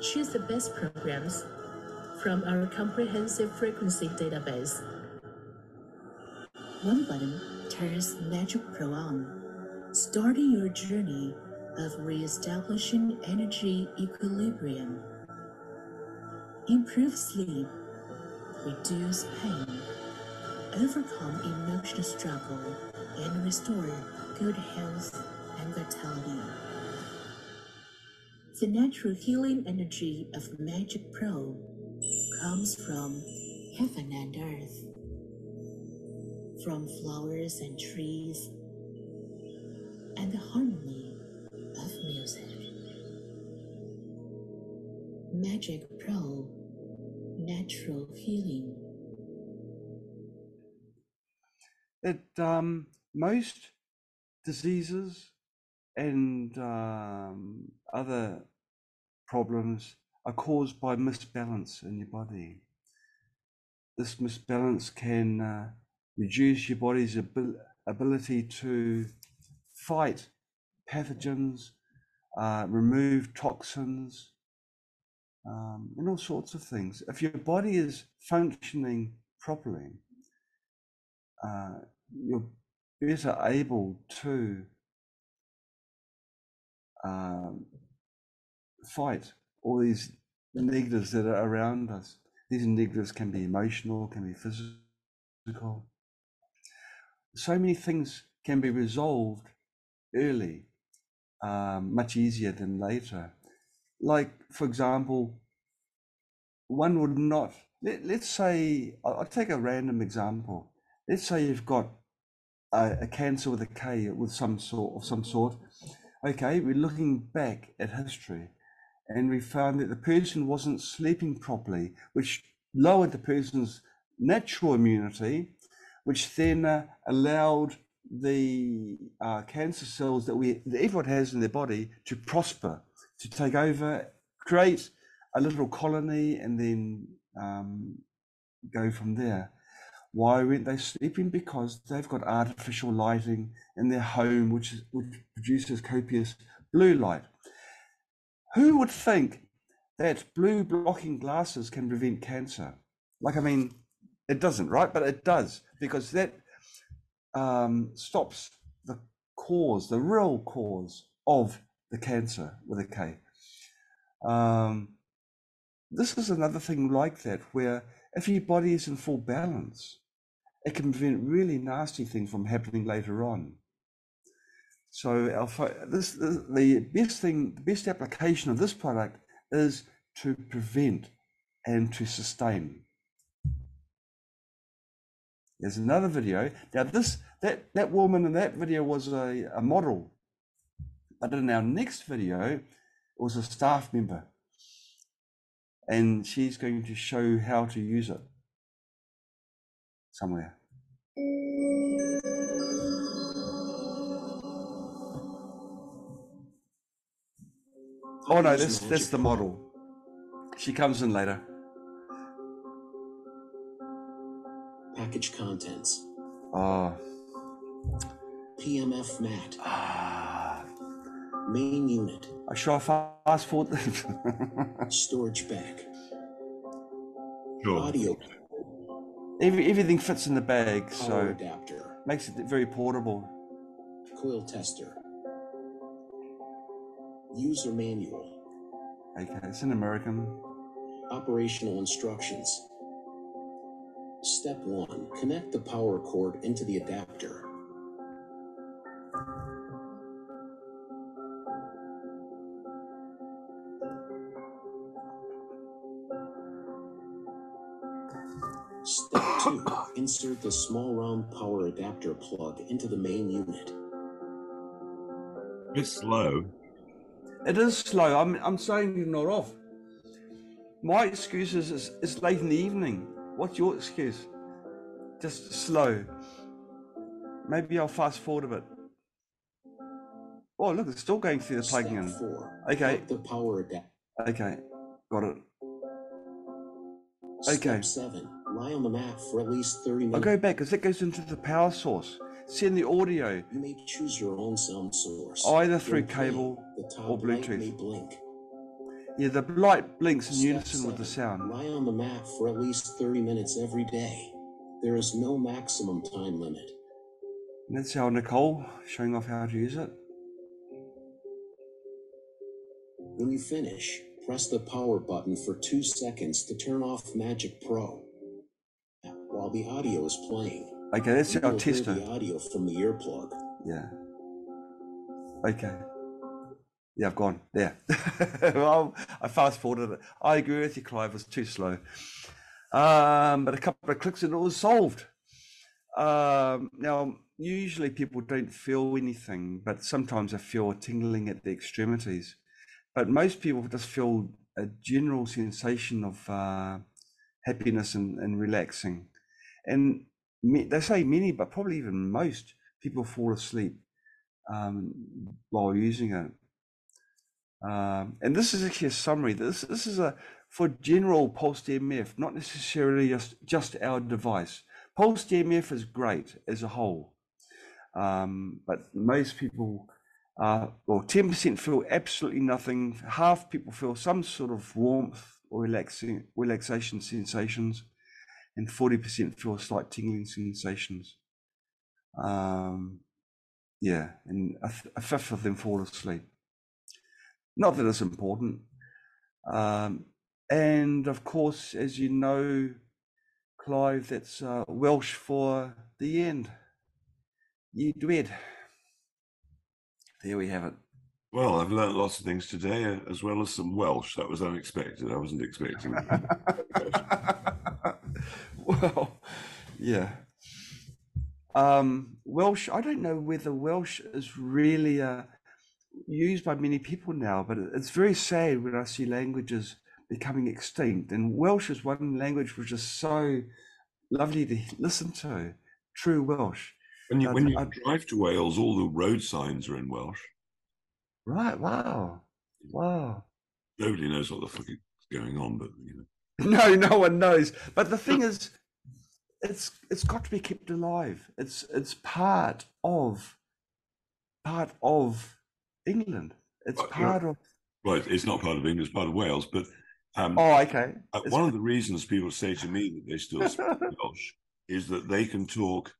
Choose the best programs from our comprehensive frequency database. One button turns Magic Pro on, starting your journey of re-establishing energy equilibrium. Improve sleep reduce pain, overcome emotional struggle, and restore good health and vitality. The natural healing energy of Magic Pro comes from heaven and earth, from flowers and trees, and the harmony of music. Magic Pro Natural Healing. It um, most diseases and um, other problems are caused by misbalance in your body. This misbalance can uh, reduce your body's abil- ability to fight pathogens, uh, remove toxins, um, and all sorts of things. If your body is functioning properly, uh, you're better able to um, fight all these negatives that are around us. These negatives can be emotional, can be physical. So many things can be resolved early, um, much easier than later. Like, for example, one would not, let, let's say, I'll, take a random example. Let's say you've got a, a cancer with a K with some sort of some sort. Okay, we're looking back at history and we found that the person wasn't sleeping properly, which lowered the person's natural immunity, which then uh, allowed the uh, cancer cells that we that everyone has in their body to prosper, to take over, create a little colony, and then um, go from there. Why weren't they sleeping? Because they've got artificial lighting in their home, which is, which produces copious blue light. Who would think that blue blocking glasses can prevent cancer? Like, I mean, it doesn't, right? But it does because that um, stops the cause, the real cause of the cancer with a K. Um, this is another thing like that, where if your body is in full balance, it can prevent really nasty things from happening later on. So our, this, the best thing, the best application of this product is to prevent and to sustain. There's another video. Now this that that woman in that video was a, a model, but in our next video, it was a staff member, and she's going to show how to use it somewhere. Oh no, that's that's the model. She comes in later. Package contents. Oh, PEMF mat. ah, Main unit. I should I fast forward. Storage bag. Sure. Audio Every, everything fits in the bag, power so adapter. makes it very portable. Coil tester. User manual. Okay, it's in American. Operational instructions. Step 1. Connect the power cord into the adapter. Insert the small round power adapter plug into the main unit. It's slow. It is slow. I'm I'm saying you're not off. My excuse is it's, it's late in the evening. What's your excuse? Just slow. Maybe I'll fast forward a bit. Oh, look, it's still going through the plugging in. 4. Okay. Plug the power adapter. Okay, got it. Step Okay. 7. Lie on the mat for at least 30 minutes. I'll go back because that goes into the power source. Send the audio You may choose your own sound source. either through cable or Bluetooth. Yeah, the light blinks in Step unison with the seven, sound. Lie on the mat for at least 30 minutes every day. There is no maximum time limit. And that's how Nicole showing off how to use it. When you finish, press the power button for two seconds to turn off Magic Pro. While the audio is playing, Okay, that's you our hear the audio from the earplug. Yeah. Okay. Yeah, I've gone there. well, I fast forwarded it. I agree with you, Clive. It was too slow. Um, but a couple of clicks and it was solved. Um, now, usually people don't feel anything, but sometimes I feel tingling at the extremities. But most people just feel a general sensation of uh, happiness and, and relaxing. And they say many, but probably even most people fall asleep um, while using it. Um, and this is actually a summary. This this is a for general pulsed EMF, not necessarily just just our device. Pulsed EMF is great as a whole, um, but most people, uh, well, ten percent feel absolutely nothing. Half people feel some sort of warmth or relaxing relaxation sensations, and forty percent feel slight tingling sensations. Um, yeah, and a, th- a fifth of them fall asleep. Not that it's important. Um, and of course, as you know, Clive, that's uh, Welsh for the end. Y diwedd. There we have it. Well, I've learnt lots of things today, as well as some Welsh. That was unexpected. I wasn't expecting. well, yeah. Um, Welsh, I don't know whether Welsh is really uh, used by many people now, but it's very sad when I see languages becoming extinct. And Welsh is one language which is so lovely to listen to, true Welsh. When you, when you I- drive to Wales, all the road signs are in Welsh. Right, wow. Wow. Nobody knows what the fuck is going on, but you know. No, no one knows. But the thing is, it's it's got to be kept alive. It's it's part of part of England. It's part of. Right, it's not part of England, it's part of Wales. But um, Oh, okay. uh, one of the reasons people say to me that they still speak Welsh is that they can talk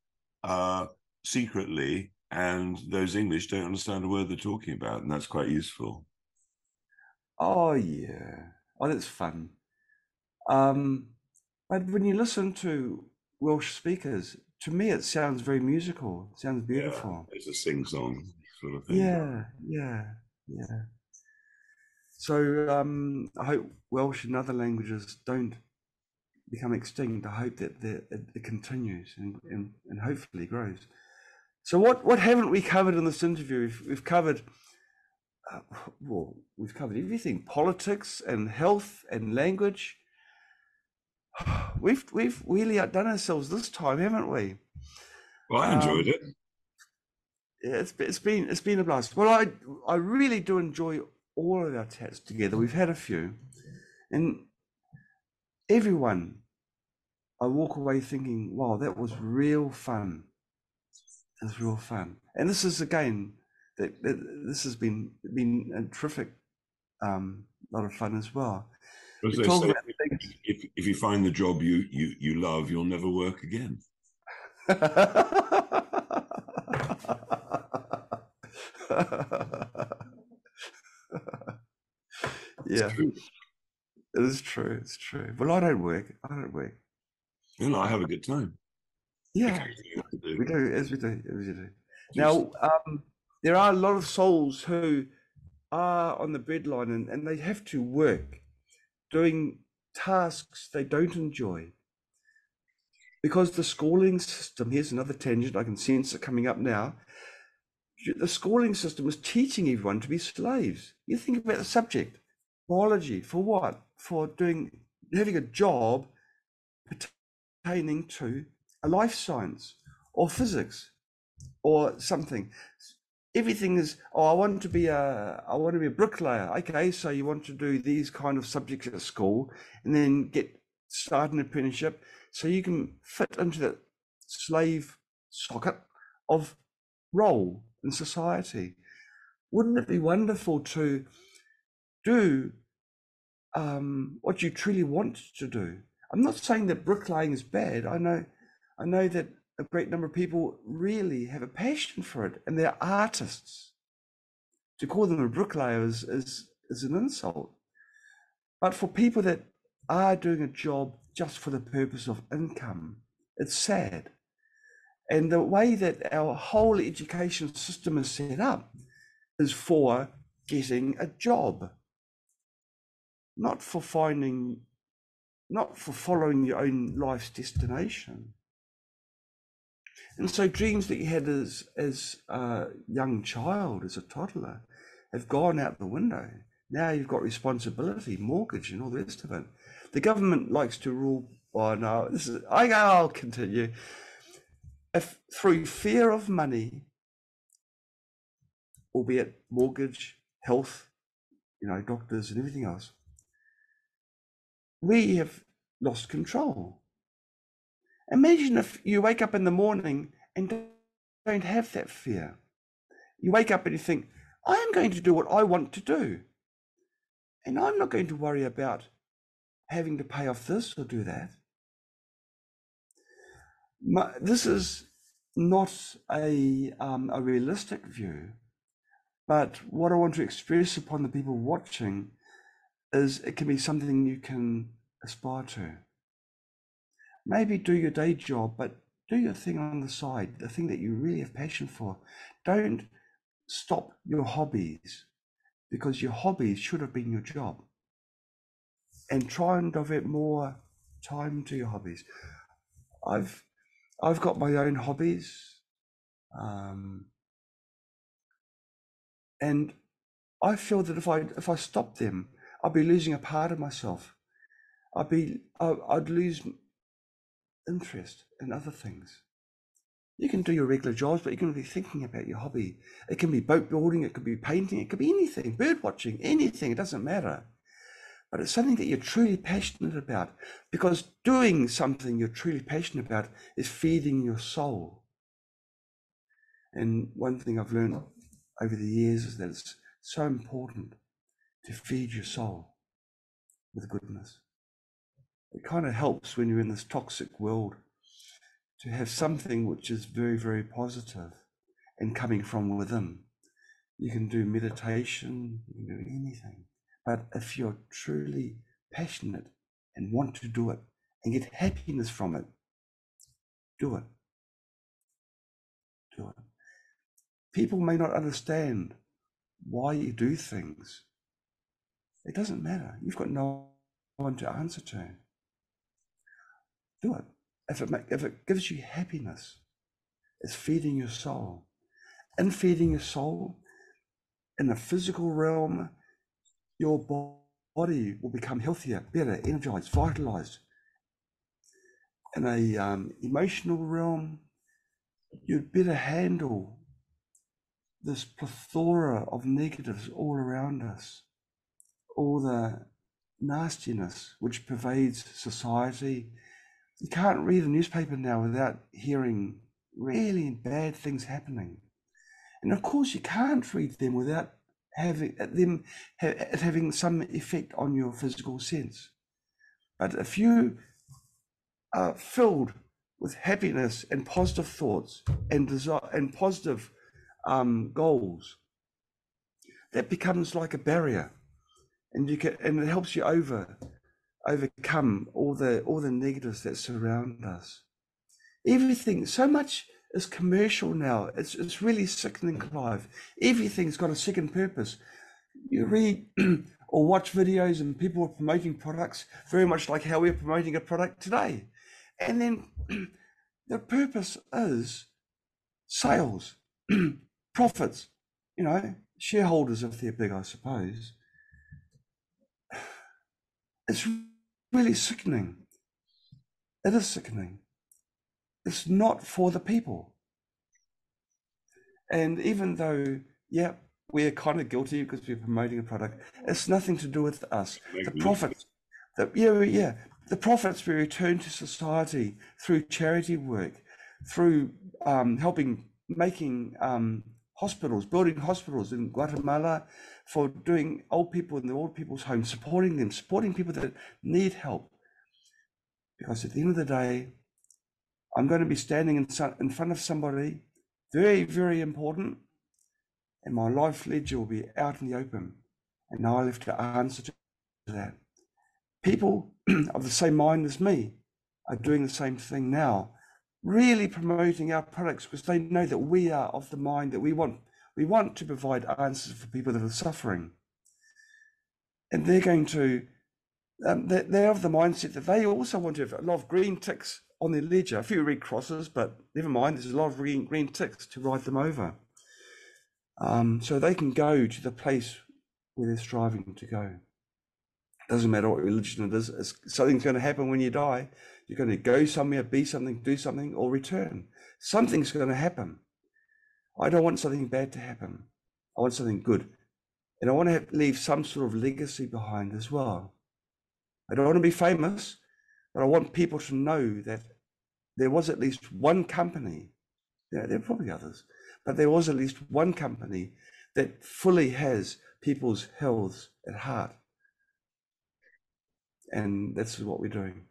uh, secretly, and those English don't understand a word they're talking about, and that's quite useful. Oh yeah. Oh, that's fun. Um, but when you listen to Welsh speakers, to me it sounds very musical. It sounds beautiful. It's a sing-song sort of thing. Yeah, yeah, yeah. So um, I hope Welsh and other languages don't become extinct. I hope that the, it, it continues and, and, and hopefully grows. So what, what haven't we covered in this interview? We've, we've covered uh, well, we've covered everything: politics and health and language. We've we've really outdone ourselves this time, haven't we? Well, I enjoyed Um, it. Yeah, it's it's been it's been a blast. Well, I I really do enjoy all of our chats together. We've had a few, and everyone, I walk away thinking, "Wow, that was real fun. It was real fun." And this is again that, that this has been been a terrific um, lot of fun as well. As they say, if, if you find the job you, you, you love, you'll never work again. yeah, True. it is true. It's true. Well, I don't work. I don't work. You know, I have a good time. Yeah, do. we do, as we do, as we do. Now, um, there are a lot of souls who are on the breadline and, and they have to work doing tasks they don't enjoy. Because the schooling system, here's another tangent, I can sense it coming up now. The schooling system is teaching everyone to be slaves. You think about the subject, biology, for what? For doing, having a job pertaining to a life science or physics or something. Everything is, oh, I want to be a, I want to be a bricklayer. Okay, so you want to do these kind of subjects at school, and then get start an apprenticeship, so you can fit into the slave socket of role in society. Wouldn't it be wonderful to do um, what you truly want to do? I'm not saying that bricklaying is bad. I know, I know that a great number of people really have a passion for it, and they're artists. To call them a bricklayer is, is, is an insult. But for people that are doing a job just for the purpose of income, it's sad. And the way that our whole education system is set up is for getting a job, not for finding, not for following your own life's destination. And so dreams that you had as as a young child, as a toddler, have gone out the window. Now you've got responsibility, mortgage, and all the rest of it. The government likes to rule. Oh no, this is. I, I'll continue. If through fear of money, albeit mortgage, health, you know, doctors, and everything else, we have lost control. Imagine if you wake up in the morning and don't have that fear. You wake up and you think, I am going to do what I want to do. And I'm not going to worry about having to pay off this or do that. My, this is not a, um, a realistic view, but what I want to express upon the people watching is it can be something you can aspire to. Maybe do your day job, but do your thing on the side, the thing that you really have passion for. Don't stop your hobbies because your hobbies should have been your job. And try and devote more time to your hobbies. I've I've got my own hobbies. Um, and I feel that if I if I stop them, I'd be losing a part of myself. I'd be I'd lose interest in other things. You can do your regular jobs, but you can be thinking about your hobby. It can be boat building, it could be painting, it could be anything, bird watching, anything, it doesn't matter. But it's something that you're truly passionate about because doing something you're truly passionate about is feeding your soul. And one thing I've learned over the years is that it's so important to feed your soul with goodness. It kind of helps when you're in this toxic world to have something which is very, very positive and coming from within. You can do meditation, you can do anything. But if you're truly passionate and want to do it and get happiness from it, do it. Do it. People may not understand why you do things. It doesn't matter. You've got no one to answer to. Do it if it, make, if it gives you happiness, it's feeding your soul. In feeding your soul, in the physical realm, your body will become healthier, better, energized, vitalized. In a um, emotional realm, you'd better handle this plethora of negatives all around us, all the nastiness which pervades society, you can't read a newspaper now without hearing really bad things happening. And of course, you can't read them without having them having some effect on your physical sense. But if you are filled with happiness and positive thoughts and desire and positive um, goals, that becomes like a barrier, and you can and it helps you over overcome all the all the negatives that surround us. Everything, so much is commercial now. It's it's really sickening, Clive. Everything's got a second purpose. You read or watch videos and people are promoting products very much like how we're promoting a product today. And then the purpose is sales, profits, you know, shareholders if they're big, I suppose. It's really sickening. It is sickening. It's not for the people. And even though, yeah, we're kind of guilty because we're promoting a product, it's nothing to do with us. The profits, the, yeah, yeah, the profits we return to society through charity work, through um, helping making um, hospitals, building hospitals in Guatemala, for doing old people in the old people's homes, supporting them, supporting people that need help. Because at the end of the day, I'm going to be standing in, in front of somebody very, very important, and my life ledger will be out in the open. And now I have to answer to that. People of the same mind as me are doing the same thing now, really promoting our products because they know that we are of the mind that we want we want to provide answers for people that are suffering. And they're going to, um, they're, they're of the mindset that they also want to have a lot of green ticks on their ledger, a few red crosses, but never mind, there's a lot of green, green ticks to ride them over. Um, so they can go to the place where they're striving to go. Doesn't matter what religion it is, it's, something's going to happen when you die. You're going to go somewhere, be something, do something, or return. Something's going to happen. I don't want something bad to happen. I want something good. And I want to have, leave some sort of legacy behind as well. I don't want to be famous, but I want people to know that there was at least one company, there are probably others, but there was at least one company that fully has people's health at heart. And that's what we're doing.